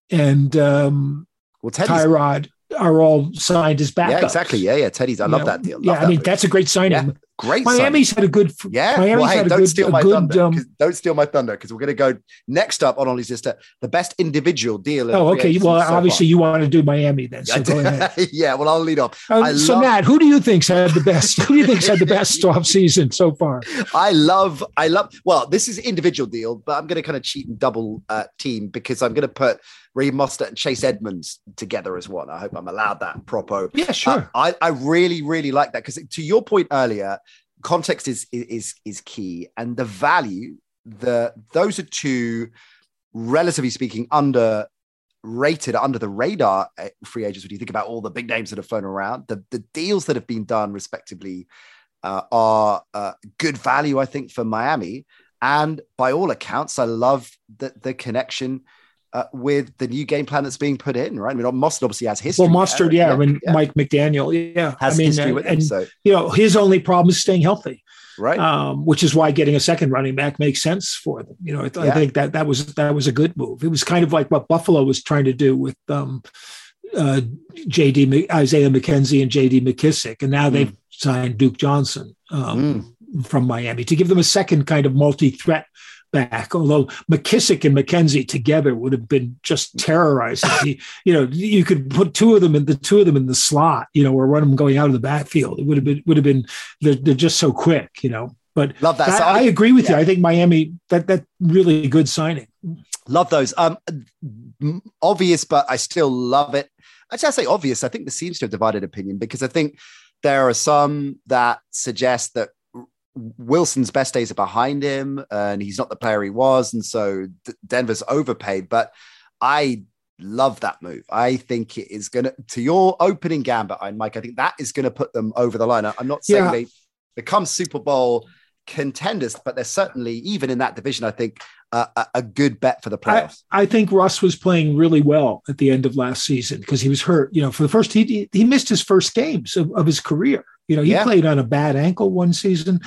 and um, well, Tyrod are all signed as backups. Yeah, exactly. Yeah, yeah. Teddy's. I you love know, that deal. Love yeah, I mean that's a great signing. Yeah. Great. Miami's had a good. Yeah. Miami's well, hey, had don't good, steal my good, thunder. Um, don't steal my thunder because we're going to go next up on Ollie's list. The best individual deal. Oh, okay. Well, so obviously far. you want to do Miami then. So go ahead. yeah. Well, I'll lead off. Um, so love... Matt, who do you think's had the best? who do you think's had the best off season so far? I love. I love. Well, this is individual deal, but I'm going to kind of cheat and double uh, team because I'm going to put Raheem Mostert and Chase Edmonds together as one. I hope I'm allowed that propo. Yeah, sure. Uh, I, I really, really like that because to your point earlier, context is is is key, and the value. The those are two, relatively speaking, under rated under the radar uh, free agents when you think about all the big names that have flown around the, the deals that have been done respectively uh, are uh, good value i think for miami and by all accounts i love the, the connection uh, with the new game plan that's being put in, right? I mean, Mostert obviously has history. Well, Mostert, yeah, yeah, I mean, yeah. Mike McDaniel, yeah, has I mean, history with and, him. So you know, his only problem is staying healthy, right? Um, which is why getting a second running back makes sense for them. You know, I, I think that that was that was a good move. It was kind of like what Buffalo was trying to do with um, uh, JD Isaiah McKenzie and JD McKissic, and now mm. they've signed Duke Johnson um, mm. from Miami to give them a second kind of multi-threat back. Although McKissic and McKenzie together would have been just terrorizing. he, you know, you could put two of them in the two of them in the slot, you know, or run them going out of the backfield. It would have been would have been they're, they're just so quick, you know. But love that. I, so I, I agree with yeah. you. I think Miami that that really good signing. Love those. Um, obvious, but I still love it. Actually, I say obvious. I think there seems to have divided opinion because I think there are some that suggest that Wilson's best days are behind him and he's not the player he was. And so Denver's overpaid. But I love that move. I think it is going to, to your opening gambit, Mike, I think that is going to put them over the line. I'm not saying yeah. they become Super Bowl contenders, but they're certainly, even in that division, I think uh, a, good bet for the playoffs. I, I, think Russ was playing really well at the end of last season because he was hurt. You know, for the first, he, he missed his first games of, of his career. You know, he yeah. played on a bad ankle one season.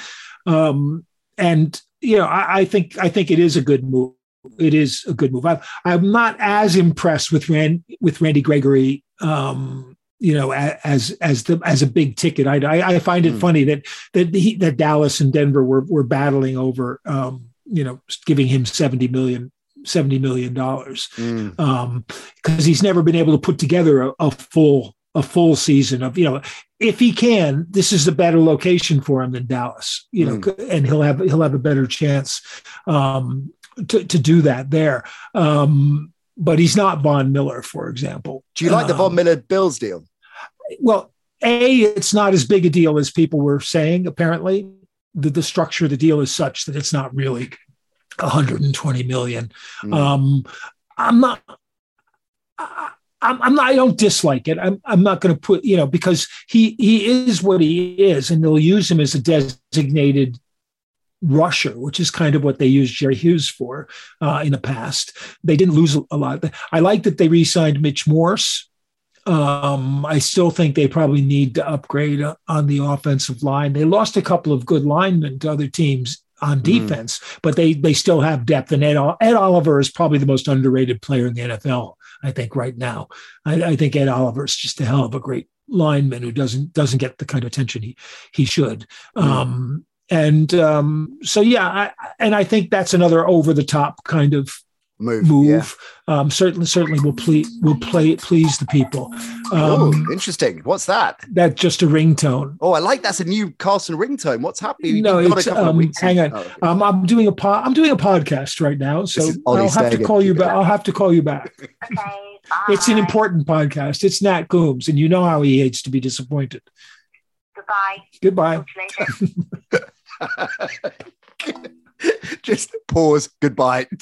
Um, and, you know, I, I think, I think it is a good move it is a good move. I, am not as impressed with Rand with Randy Gregory um, you know, as as the as a big ticket. I I, I find it mm. funny that that he, that Dallas and Denver were were battling over, um, you know, giving him seventy million. Seventy million dollars, mm. um, because he's never been able to put together a, a full a full season of you know if he can this is a better location for him than dallas you know mm. and he'll have he'll have a better chance um, to, to do that there um, but he's not von miller for example do you like the von um, miller bills deal well, a it's not as big a deal as people were saying. Apparently, the the structure of the deal is such that it's not really 120 million. Mm. Um, I'm not. I, I'm, I'm not. I don't dislike it. I'm. I'm not going to put. You know, because he he is what he is, and they'll use him as a designated rusher, which is kind of what they used Jerry Hughes for uh, in the past. They didn't lose a lot. I like that they re-signed Mitch Morse um, I still think they probably need to upgrade on the offensive line. They lost a couple of good linemen to other teams on hmm. defense, mm. but they they still have depth. And Ed, Ed Oliver is probably the most underrated player in the NFL, I think, right now. I, I think Ed Oliver is just a hell of a great lineman who doesn't doesn't get the kind of attention he he should. Mm. Um, and um, so yeah, I, and I think that's another over the top kind of move. Move. Yeah. Um, certainly, certainly will please will play please the people. Um, oh, interesting. What's that? That just a ringtone. Oh, I like that's a new Carlson ringtone. What's happening? No, it's, um, hang on. Oh, okay. um, I'm doing a pod. I'm doing a podcast right now, so I'll have to call you back. I'll have to call you back. okay, it's an important podcast. It's Nat Coombs, and you know how he hates to be disappointed. Goodbye. Goodbye. Just pause. Goodbye.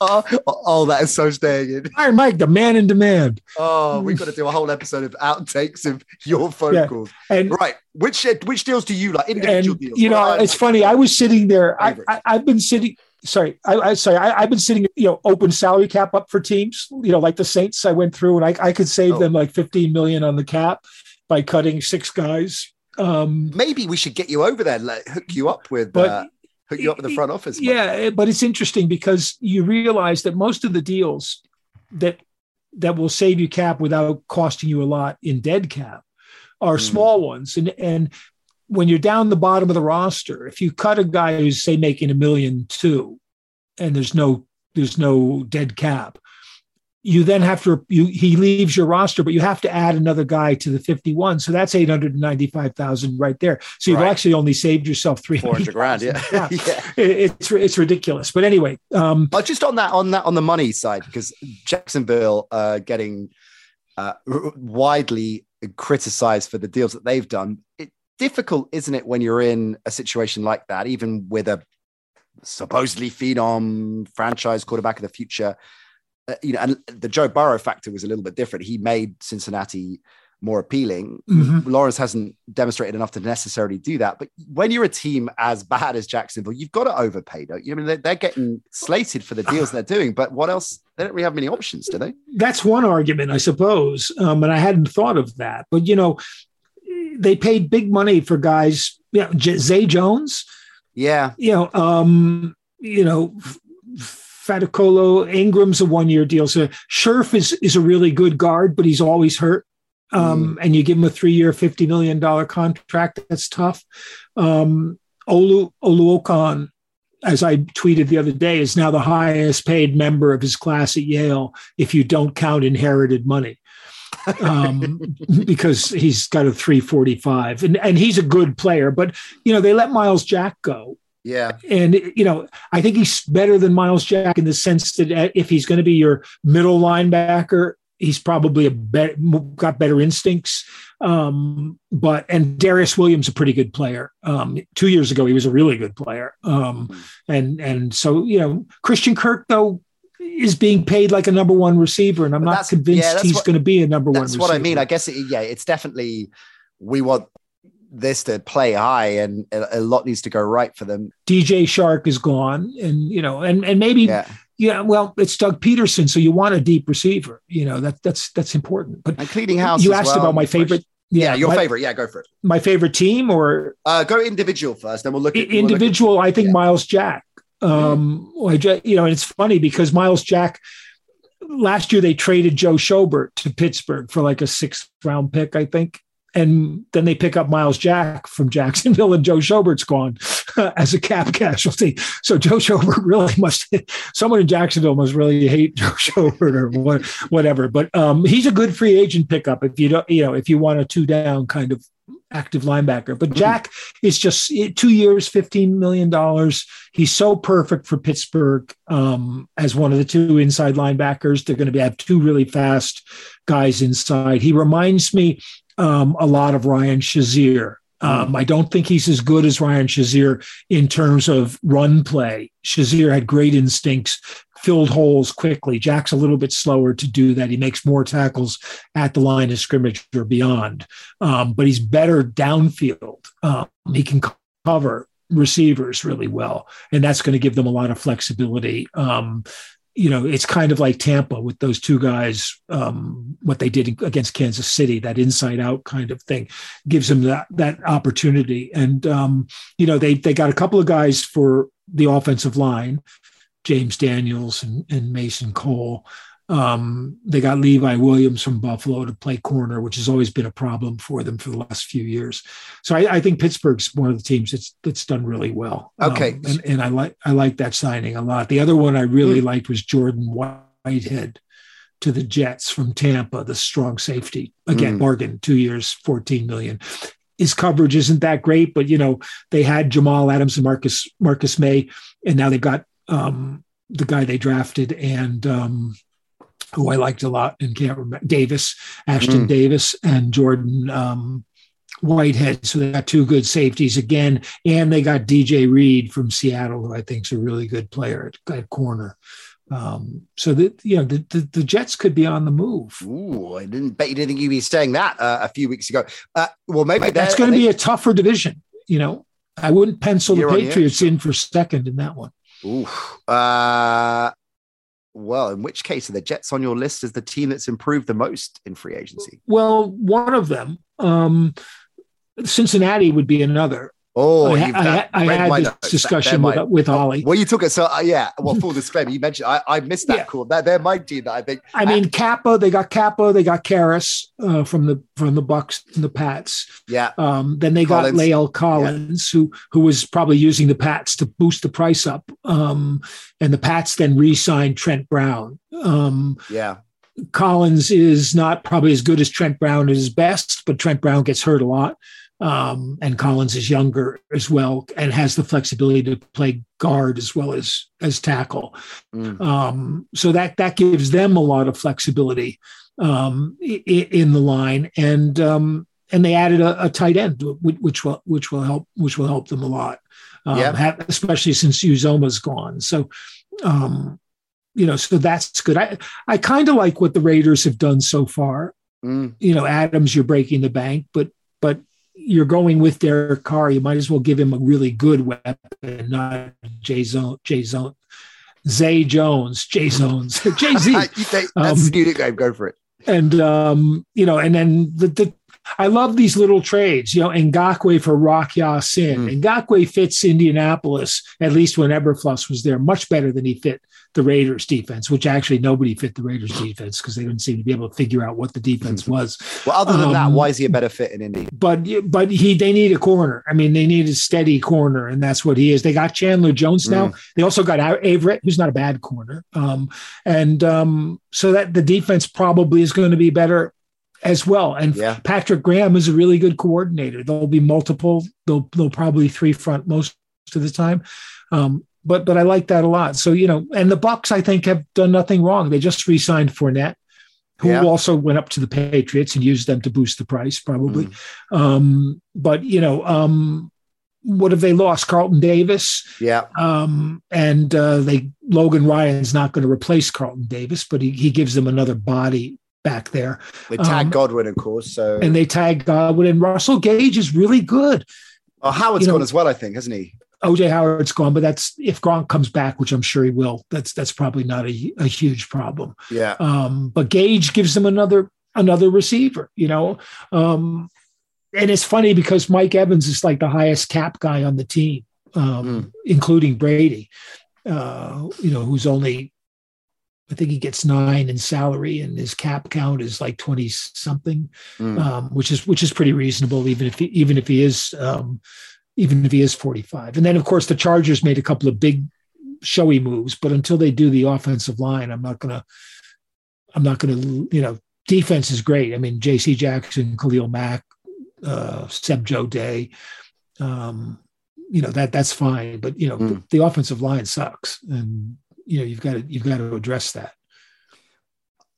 oh, oh, that is so staying in. Iron Mike, the man in demand. Oh, we've got to do a whole episode of outtakes of your phone yeah. calls. And right, which uh, which deals do you like? Individual and, deals. You know, it's funny. I was sitting there. I, I, have been sitting. Sorry, I, I sorry. I, have been sitting. You know, open salary cap up for teams. You know, like the Saints. I went through and I, I could save oh. them like fifteen million on the cap by cutting six guys um, Maybe we should get you over there, let, hook you up with. But, uh, hook you up with the front office. Yeah, but it's interesting because you realize that most of the deals that that will save you cap without costing you a lot in dead cap are mm. small ones, and and when you're down the bottom of the roster, if you cut a guy who's say making a million two, and there's no there's no dead cap, you then have to you he leaves your roster but you have to add another guy to the 51 so that's 895,000 right there so you've right. actually only saved yourself 300 grand yeah, yeah. yeah. it's it's ridiculous but anyway um but just on that on that on the money side because Jacksonville uh getting uh widely criticized for the deals that they've done it difficult isn't it when you're in a situation like that even with a supposedly phenom franchise quarterback of the future uh, you know, and the Joe Burrow factor was a little bit different. He made Cincinnati more appealing. Mm-hmm. Lawrence hasn't demonstrated enough to necessarily do that. But when you're a team as bad as Jacksonville, you've got to overpay, don't you? I mean, they're, they're getting slated for the deals they're doing, but what else? They don't really have many options, do they? That's one argument, I suppose. Um, and I hadn't thought of that. But, you know, they paid big money for guys, you know, Zay Jones. Yeah. You know, um, you know, Fatukasi, Ingram's a one year deal. So Scherff is, is a really good guard, but he's always hurt. Um, mm. And you give him a three year, $50 million contract. That's tough. Um, Olu, Oluokun, as I tweeted the other day, is now the highest paid member of his class at Yale if you don't count inherited money. um, because he's got a 345 and, and he's a good player. But, you know, they let Myles Jack go yeah. And, you know, I think he's better than Myles Jack in the sense that uh, if he's going to be your middle linebacker, he's probably a better, got better instincts. Um, but, and Darious Williams, a pretty good player. Um, two years ago, he was a really good player. Um, and, and so, you know, Christian Kirk, though, is being paid like a number one receiver. And I'm but not convinced yeah, he's going to be a number one receiver. That's what I mean. I guess, it, yeah, it's definitely, we want this to play high and a lot needs to go right for them. DJ Chark is gone and you know and and maybe yeah. yeah well it's Doug Pederson so you want a deep receiver you know that that's that's important but and cleaning house you asked well, about my favorite yeah, yeah your my, favorite yeah go for it my favorite team or uh, go individual first then we'll look at individual we'll look at, I think yeah. Myles Jack um mm. you know and it's funny because Myles Jack last year they traded Joe Schobert to Pittsburgh for like a sixth round pick I think and then they pick up Myles Jack from Jacksonville, and Joe Schobert's gone as a cap casualty. So Joe Schobert really must. Someone in Jacksonville must really hate Joe Schobert or what, whatever. But um, he's a good free agent pickup if you don't, you know, if you want a two down kind of active linebacker. But Jack is just two years, fifteen million dollars. He's so perfect for Pittsburgh um, as one of the two inside linebackers. They're going to be, have two really fast guys inside. He reminds me um, a lot of Ryan Shazier. Um, I don't think he's as good as Ryan Shazier in terms of run play. Shazier had great instincts, filled holes quickly. Jack's a little bit slower to do that. He makes more tackles at the line of scrimmage or beyond, um, but he's better downfield. Um, he can cover receivers really well, and that's going to give them a lot of flexibility. Um, you know, it's kind of like Tampa with those two guys, um, what they did against Kansas City, that inside out kind of thing gives them that, that opportunity. And, um, you know, they, they got a couple of guys for the offensive line, James Daniels and, and Mason Cole. Um, they got Levi Williams from Buffalo to play corner, which has always been a problem for them for the last few years. So I, I think Pittsburgh's one of the teams that's that's done really well. Okay, um, and, and, I like I like that signing a lot. The other one I really mm. liked was Jordan Whitehead to the Jets from Tampa, the strong safety. Again, mm. bargain, two years, fourteen million. His coverage isn't that great, but you know they had Jamal Adams and Marcus Marcus Maye, and now they've got um, the guy they drafted and um, who I liked a lot and can't remember Davis, Ashtyn mm. Davis, and Jordan um, Whitehead. So they got two good safeties again, and they got DJ Reed from Seattle, who I think is a really good player at, at corner. Um, so that you know the, the, the Jets could be on the move. Ooh, I didn't bet you didn't think you'd be saying that uh, a few weeks ago. Uh, well, maybe that's going to be a tougher division. You know, I wouldn't pencil the Patriots in for second in that one. Ooh, uh, well, in which case are the Jets on your list as the team that's improved the most in free agency? Well, one of them, um, Cincinnati would be another. Oh, I, I, I had this discussion with, with Ollie. Well, you took it. So, uh, yeah. Well, full disclaimer, you mentioned I, I missed that yeah. call. That they're my team. That I think. I mean, Cappa. They got Cappa. They got Karras uh, from the from the Bucs and the Pats. Yeah. Um, then they Collins. got La'el Collins, yeah. who who was probably using the Pats to boost the price up. Um, and the Pats then re-signed Trent Brown. Um, yeah. Collins is not probably as good as Trent Brown at his best, but Trent Brown gets hurt a lot. Um, and Collins is younger as well and has the flexibility to play guard as well as as tackle. Mm. Um, so that that gives them a lot of flexibility um, in, in, the line, and um, and they added a, a, tight end, which will which will help which will help them a lot, um, have, especially since Uzomah's gone. So. Um, you know, so that's good. I I kind of like what the Raiders have done so far. Mm. You know, Adams, you're breaking the bank, but but you're going with Derek Carr. You might as well give him a really good weapon, not Jay Zone, Jay Zone, Zay Jones, Jay Zones, Jay Z. That's um, game. Go for it. And um, you know, and then the, the I love these little trades, you know, Ngakoue for Rock Ya-Sin. Mm. Ngakoue fits Indianapolis, at least when Eberflus was there, much better than he fit the Raiders defense, which actually nobody fit the Raiders defense because they didn't seem to be able to figure out what the defense was. well, other than um, that, why is he a better fit in Indy? But but he they need a corner. I mean, they need a steady corner, and that's what he is. They got Chandler Jones now. Mm. They also got Averett, who's not a bad corner. Um, and um, so that the defense probably is going to be better as well. And yeah. Patrick Graham is a really good coordinator. There'll be multiple. They'll they'll probably three front most of the time. Um, but but I like that a lot. So you know, and the Bucs I think have done nothing wrong. They just re-signed Fournette, who yeah. also went up to the Patriots and used them to boost the price probably. Mm. Um, but you know, um, what have they lost? Carlton Davis. Yeah. Um, and uh, they Logan Ryan's not going to replace Carlton Davis, but he, he gives them another body back there. They tag um, Godwin, of course. So and they tag Godwin and Russell Gage is really good. Oh, Howard's you know, gone as well, I think, hasn't he? OJ Howard's gone, but that's if Gronk comes back, which I'm sure he will. That's that's probably not a, a huge problem. Yeah. Um, but Gage gives them another another receiver, you know. Um, and it's funny because Mike Evans is like the highest cap guy on the team, um, mm. including Brady. Uh, you know, who's only I think he gets nine in salary, and his cap count is like twenty something, mm. um, which is which is pretty reasonable, even if he, even if he is um, even if he is 45. And then, of course, the Chargers made a couple of big showy moves, but until they do the offensive line, I'm not going to, I'm not going to, you know, defense is great. I mean, J.C. Jackson, Khalil Mack, uh, Seb Joe Day, um, you know that that's fine, but you know mm. the, the offensive line sucks, and you know you've got to you've got to address that.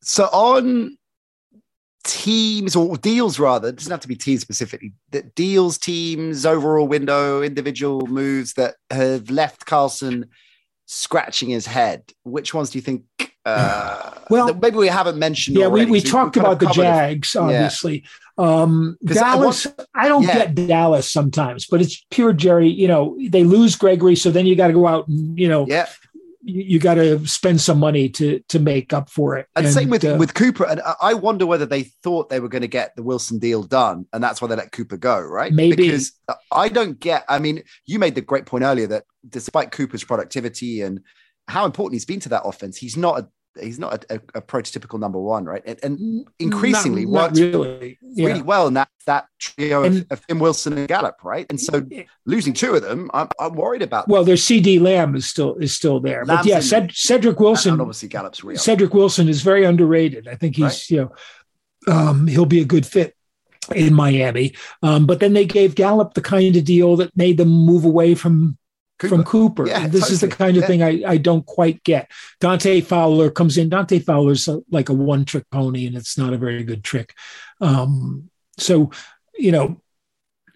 So on teams or deals rather it doesn't have to be teams specifically that deals teams overall window individual moves that have left carlson scratching his head which ones do you think uh well maybe we haven't mentioned yeah we, we talked about the jags obviously yeah. um dallas I, want, I don't yeah. get dallas sometimes but it's pure jerry you know they lose gregory so then you got to go out and you know yeah you, got to spend some money to to make up for it. And, and same with uh, with Cooper. And I wonder whether they thought they were going to get the Wilson deal done, and that's why they let Cooper go, right? Maybe because I don't get. I mean, you made the great point earlier that despite Cooper's productivity and how important he's been to that offense, he's not a he's not a, a, a, prototypical number one, right? And, and increasingly not, not really. Yeah. really well in that that trio and, of, of Tim Wilson and Gallup, right? And so losing two of them, I'm, I'm worried about. Well, their CeeDee Lamb is still is still there, Lamb's but yeah, Ced, Cedric Wilson, obviously Gallup's real. Cedric Wilson is very underrated. I think he's right? you know um, he'll be a good fit in Miami. Um, but then they gave Gallup the kind of deal that made them move away from Cooper. from Cooper. Yeah, this totally. is the kind of yeah. thing I, I don't quite get. Dante Fowler comes in. Dante Fowler's a, like a one trick pony, and it's not a very good trick. Um, so, you know,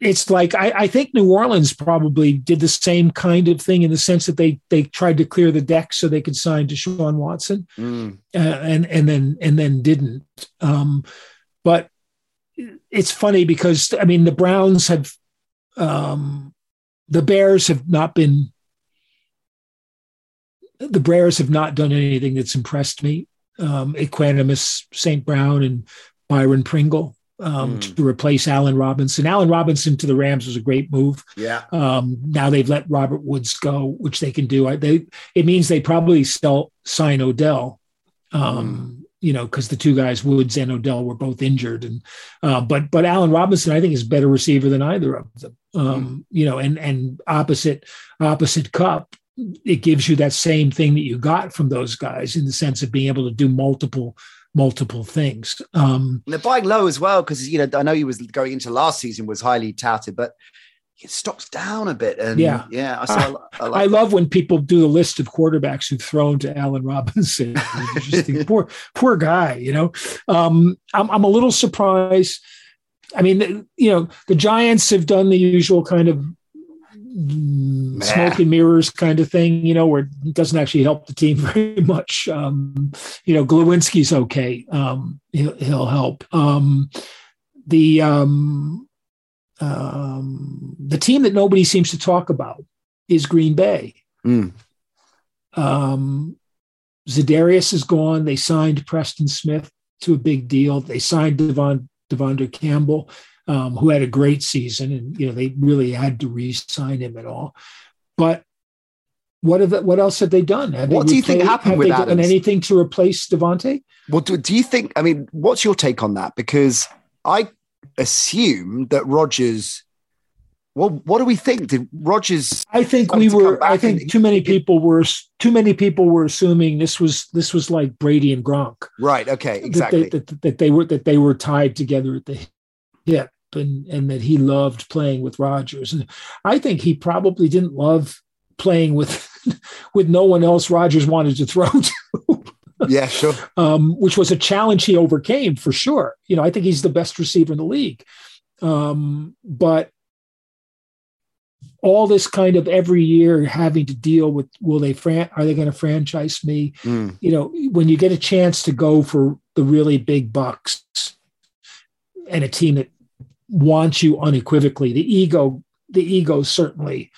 it's like I, I, think New Orleans probably did the same kind of thing in the sense that they they tried to clear the deck so they could sign Deshaun Watson, mm. uh, and and then and then didn't. Um, but it's funny because I mean the Browns have um, the Bears have not been the Bears have not done anything that's impressed me. Um, Equanimeous St. Brown and Byron Pringle um, mm. to replace Allen Robinson. Allen Robinson to the Rams was a great move. Yeah. Um, now they've let Robert Woods go, which they can do. I, they it means they probably still sign Odell. Um, mm you know, because the two guys, Woods and Odell, were both injured, and uh, but but Allen Robinson, I think, is a better receiver than either of them. Um, mm. You know, and and opposite opposite cup, it gives you that same thing that you got from those guys in the sense of being able to do multiple multiple things. Um, and they're buying low as well because you know I know he was going into last season was highly touted, but it stocks down a bit. And yeah, yeah, I, I, I, like I love when people do the list of quarterbacks who've thrown to Allen Robinson. poor, poor guy. You know, um, I'm, I'm a little surprised. I mean, you know, the Giants have done the usual kind of smoke and mirrors kind of thing, you know, where it doesn't actually help the team very much. Um, you know, Glowinski's okay. Um, he'll, he'll help. Um, the um, um, the team that nobody seems to talk about is Green Bay. Mm. Um, Za'Darius is gone. They signed Preston Smith to a big deal. They signed Devon De'Vondre Campbell um, who had a great season, and you know they really had to re-sign him at all. But what have what else have they done? Have what they do you think happened have with they Adams? done anything to replace Davante? Well, do, do you think? I mean, what's your take on that? Because I assume that Rodgers. Well, what do we think? Did Rodgers? I think we were. I think and, too many people were. Too many people were assuming this was this was like Brady and Gronk. Right. Okay. Exactly. That they, that, that they were that they were tied together at the hip and and that he loved playing with Rodgers. And I think he probably didn't love playing with with no one else Rodgers wanted to throw to. Yeah, sure. Um, which was a challenge he overcame for sure. You know, I think he's the best receiver in the league. Um, but all this kind of every year having to deal with will they fran- are they going to franchise me? Mm. You know, when you get a chance to go for the really big bucks and a team that wants you unequivocally. The ego, the ego certainly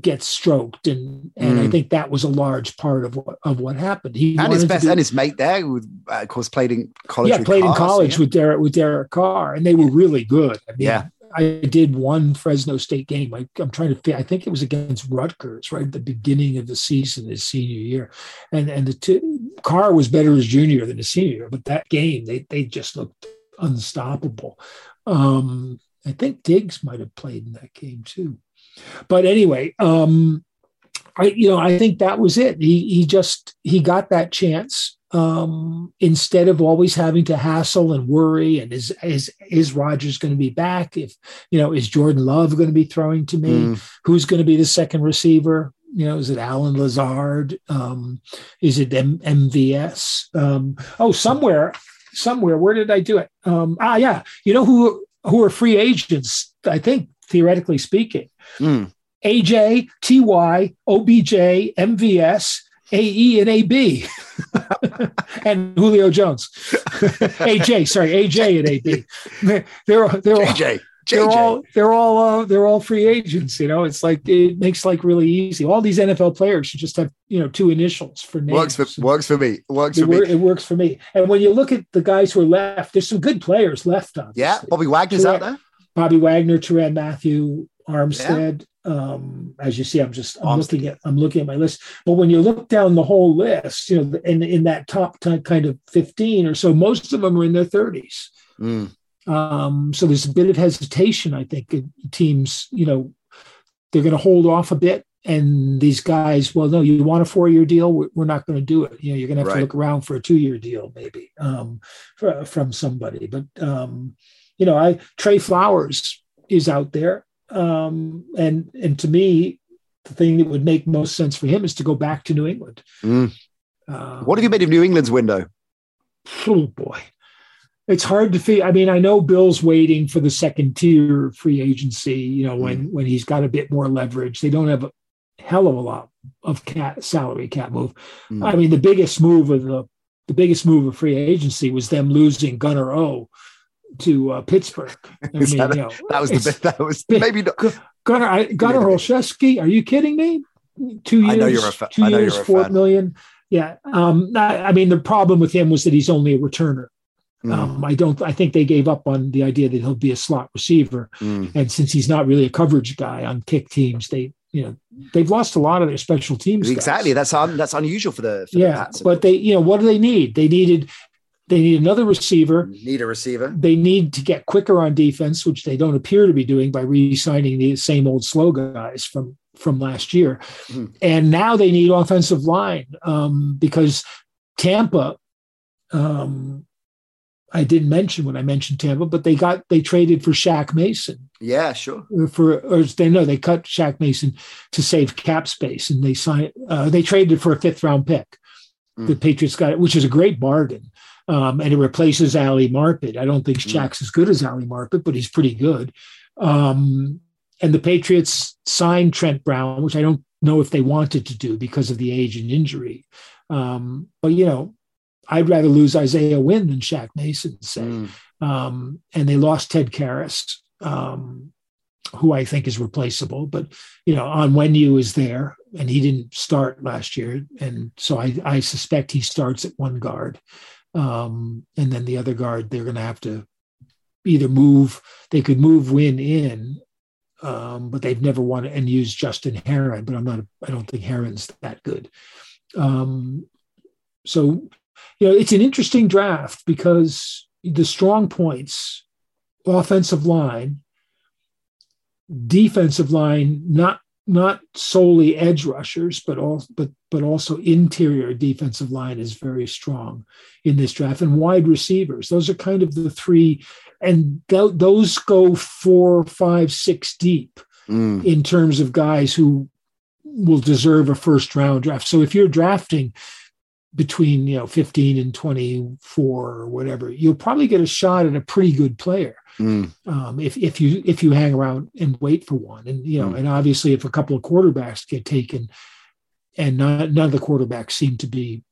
gets stroked, and and mm. I think that was a large part of what of what happened. He and his best be, and his mate there, who uh, of course played in college. Yeah, played Carr, in college so, yeah. with Derek with Derek Carr, and they were really good. I mean, yeah. I did one Fresno State game. I, am trying to. I think it was against Rutgers, right at the beginning of the season, his senior year, and and the two, Carr was better as junior than his senior year. But that game, they they just looked unstoppable. Um, I think Diggs might have played in that game too. But anyway, um, I you know I think that was it. He he just he got that chance um, instead of always having to hassle and worry. And is is is Rodgers going to be back? If you know, is Jordan Love going to be throwing to me? Mm. Who's going to be the second receiver? You know, is it Allen Lazard? Um, is it M- MVS? Um, oh, somewhere somewhere. Where did I do it? Um, ah, yeah. You know who who are free agents? I think theoretically speaking, mm. AJ, TY, OBJ, MVS, AE, and AB, and Julio Jones. AJ, sorry, AJ and AB. They're they're AJ. They're all they're all uh, they're all free agents. You know, it's like it makes like really easy. All these NFL players should just have you know two initials for names. Works for works for me. Works it, for me. It works for me. And when you look at the guys who are left, there's some good players left. on. Yeah, Bobby Wagner's out there. Bobby Wagner, Tyrann Mathieu, Armstead. Yeah. Um, as you see, I'm just I'm looking at I'm looking at my list. But when you look down the whole list, you know, in in that top kind of 15 or so, most of them are in their 30s. Mm. Um, so there's a bit of hesitation, I think. Teams, you know, they're going to hold off a bit. And these guys, well, no, you want a four year deal? We're not going to do it. You know, you're going to have right. to look around for a two year deal, maybe um, for, from somebody. But, um, you know, I Trey Flowers is out there. Um, and, and to me, the thing that would make most sense for him is to go back to New England. Mm. Um, what have you made of New England's window? Oh, boy it's hard to feel. I mean, I know Bill's waiting for the second tier free agency. You know, when mm. when he's got a bit more leverage, they don't have a hell of a lot of cat salary cap move. Mm. I mean, the biggest move of the the biggest move of free agency was them losing Gunnar O to uh, Pittsburgh. I mean, that, you know, that was the bit. That was maybe not, Gunnar I, Gunnar Olszewski. Are you kidding me? Two years. I know you're a fa- two years, four fan. million. Yeah. Um, I, I mean, the problem with him was that he's only a returner. Mm. Um, I don't. I think they gave up on the idea that he'll be a slot receiver, mm. and since he's not really a coverage guy on kick teams, they you know they've lost a lot of their special teams. Exactly. Guys. That's un, that's unusual for the for yeah. The but they you know what do they need? They needed they need another receiver. Need a receiver. They need to get quicker on defense, which they don't appear to be doing by re-signing the same old slow guys from from last year. Mm. And now they need offensive line um, because Tampa um, I didn't mention when I mentioned Tampa, but they got they traded for Shaq Mason. Yeah, sure. For or they know they cut Shaq Mason to save cap space, and they signed uh, they traded for a fifth round pick. Mm. The Patriots got it, which is a great bargain, um, and it replaces Ali Marpet. I don't think mm. Shaq's as good as Ali Marpet, but he's pretty good. Um, and the Patriots signed Trent Brown, which I don't know if they wanted to do because of the age and injury. Um, but you know, I'd rather lose Isaiah Wynn than Shaq Mason, say. Mm. Um, and they lost Ted Karras, um, who I think is replaceable. But you know, Onwenu is there, and he didn't start last year, and so I, I suspect he starts at one guard, um, and then the other guard they're going to have to either move. They could move Wynn in, um, but they've never wanted and used Justin Herron. But I'm not. I don't think Herron's that good. Um, so, you know, it's an interesting draft because the strong points, offensive line, defensive line, not not solely edge rushers, but all but but also interior defensive line is very strong in this draft, and wide receivers. Those are kind of the three and th- those go four, five, six deep mm. in terms of guys who will deserve a first round draft. So if you're drafting between you know 15 and 24 or whatever, you'll probably get a shot at a pretty good player. Mm. Um, if if you if you hang around and wait for one, and you know, mm. and obviously if a couple of quarterbacks get taken, and not, none of the quarterbacks seem to be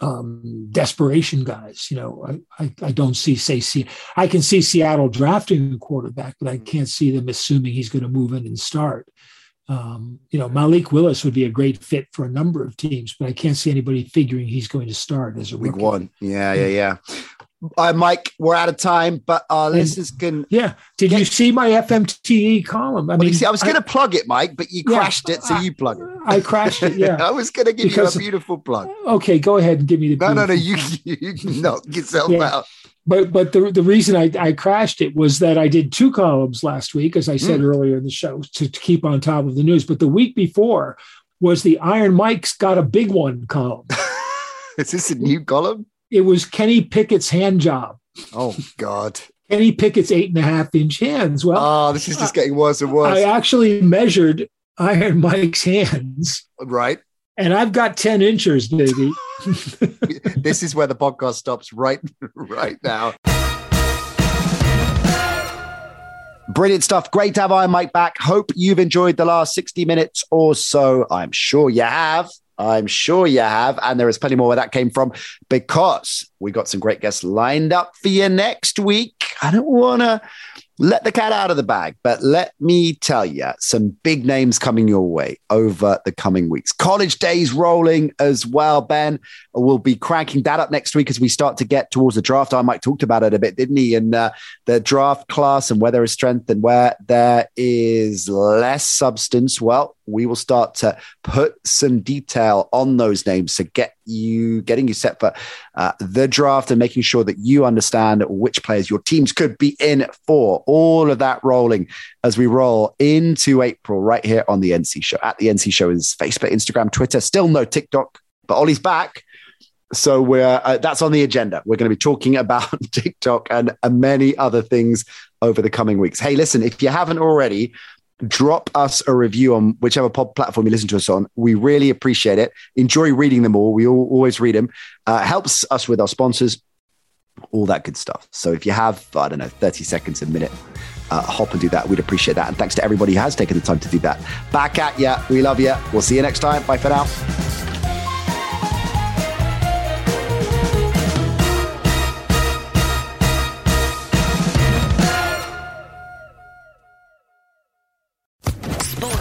um, desperation guys. You know, I, I, I, don't see say see I can see Seattle drafting a quarterback, but I mm. can't see them assuming he's going to move in and start. Um, you know, Malik Willis would be a great fit for a number of teams, but I can't see anybody figuring he's going to start as a week one. Yeah, yeah, yeah uh, Mike, we're out of time, but our and, listeners can. Yeah. Did get, you see my FMTE column? I mean, see, I was going to plug it, Mike, but you crashed it, so I, you plug it. I crashed it. Yeah. I was going to give because, you a beautiful plug. Okay, go ahead and give me the. No, no, no. You you knock yourself yeah. out. But but the the reason I, I crashed it was that I did two columns last week, as I said mm. earlier in the show, to, to keep on top of the news. But the week before was the Iron Mike's got a big one column. Is this a new column? It was Kenny Pickett's hand job. Oh God. Kenny Pickett's eight and a half inch hands. Well, oh, this is just getting worse and worse. I actually measured Iron Mike's hands. Right. And I've got 10 inches, baby. this is where the podcast stops right right now. Brilliant stuff. Great to have Iron Mike back. Hope you've enjoyed the last 60 minutes or so. I'm sure you have. I'm sure you have. And there is plenty more where that came from because we got some great guests lined up for you next week. I don't want to let the cat out of the bag, but let me tell you some big names coming your way over the coming weeks. College days rolling as well, Ben. We'll be cranking that up next week as we start to get towards the draft. I Mike talked about it a bit, didn't he? And uh, the draft class and where there is strength and where there is less substance. Well, we will start to put some detail on those names to get you getting you set for uh, the draft and making sure that you understand which players your teams could be in for. All of that rolling as we roll into April right here on the NC Show. At the NC Show is Facebook, Instagram, Twitter. Still no TikTok, but Ollie's back. So we're uh, that's on the agenda. We're going to be talking about TikTok and uh, many other things over the coming weeks. Hey, listen, if you haven't already, drop us a review on whichever pod platform you listen to us on. We really appreciate it. Enjoy reading them all. We all, always read them. Uh, helps us with our sponsors, all that good stuff. So if you have, I don't know, 30 seconds, a minute, uh, hop and do that. We'd appreciate that. And thanks to everybody who has taken the time to do that. Back at you. We love you. We'll see you next time. Bye for now.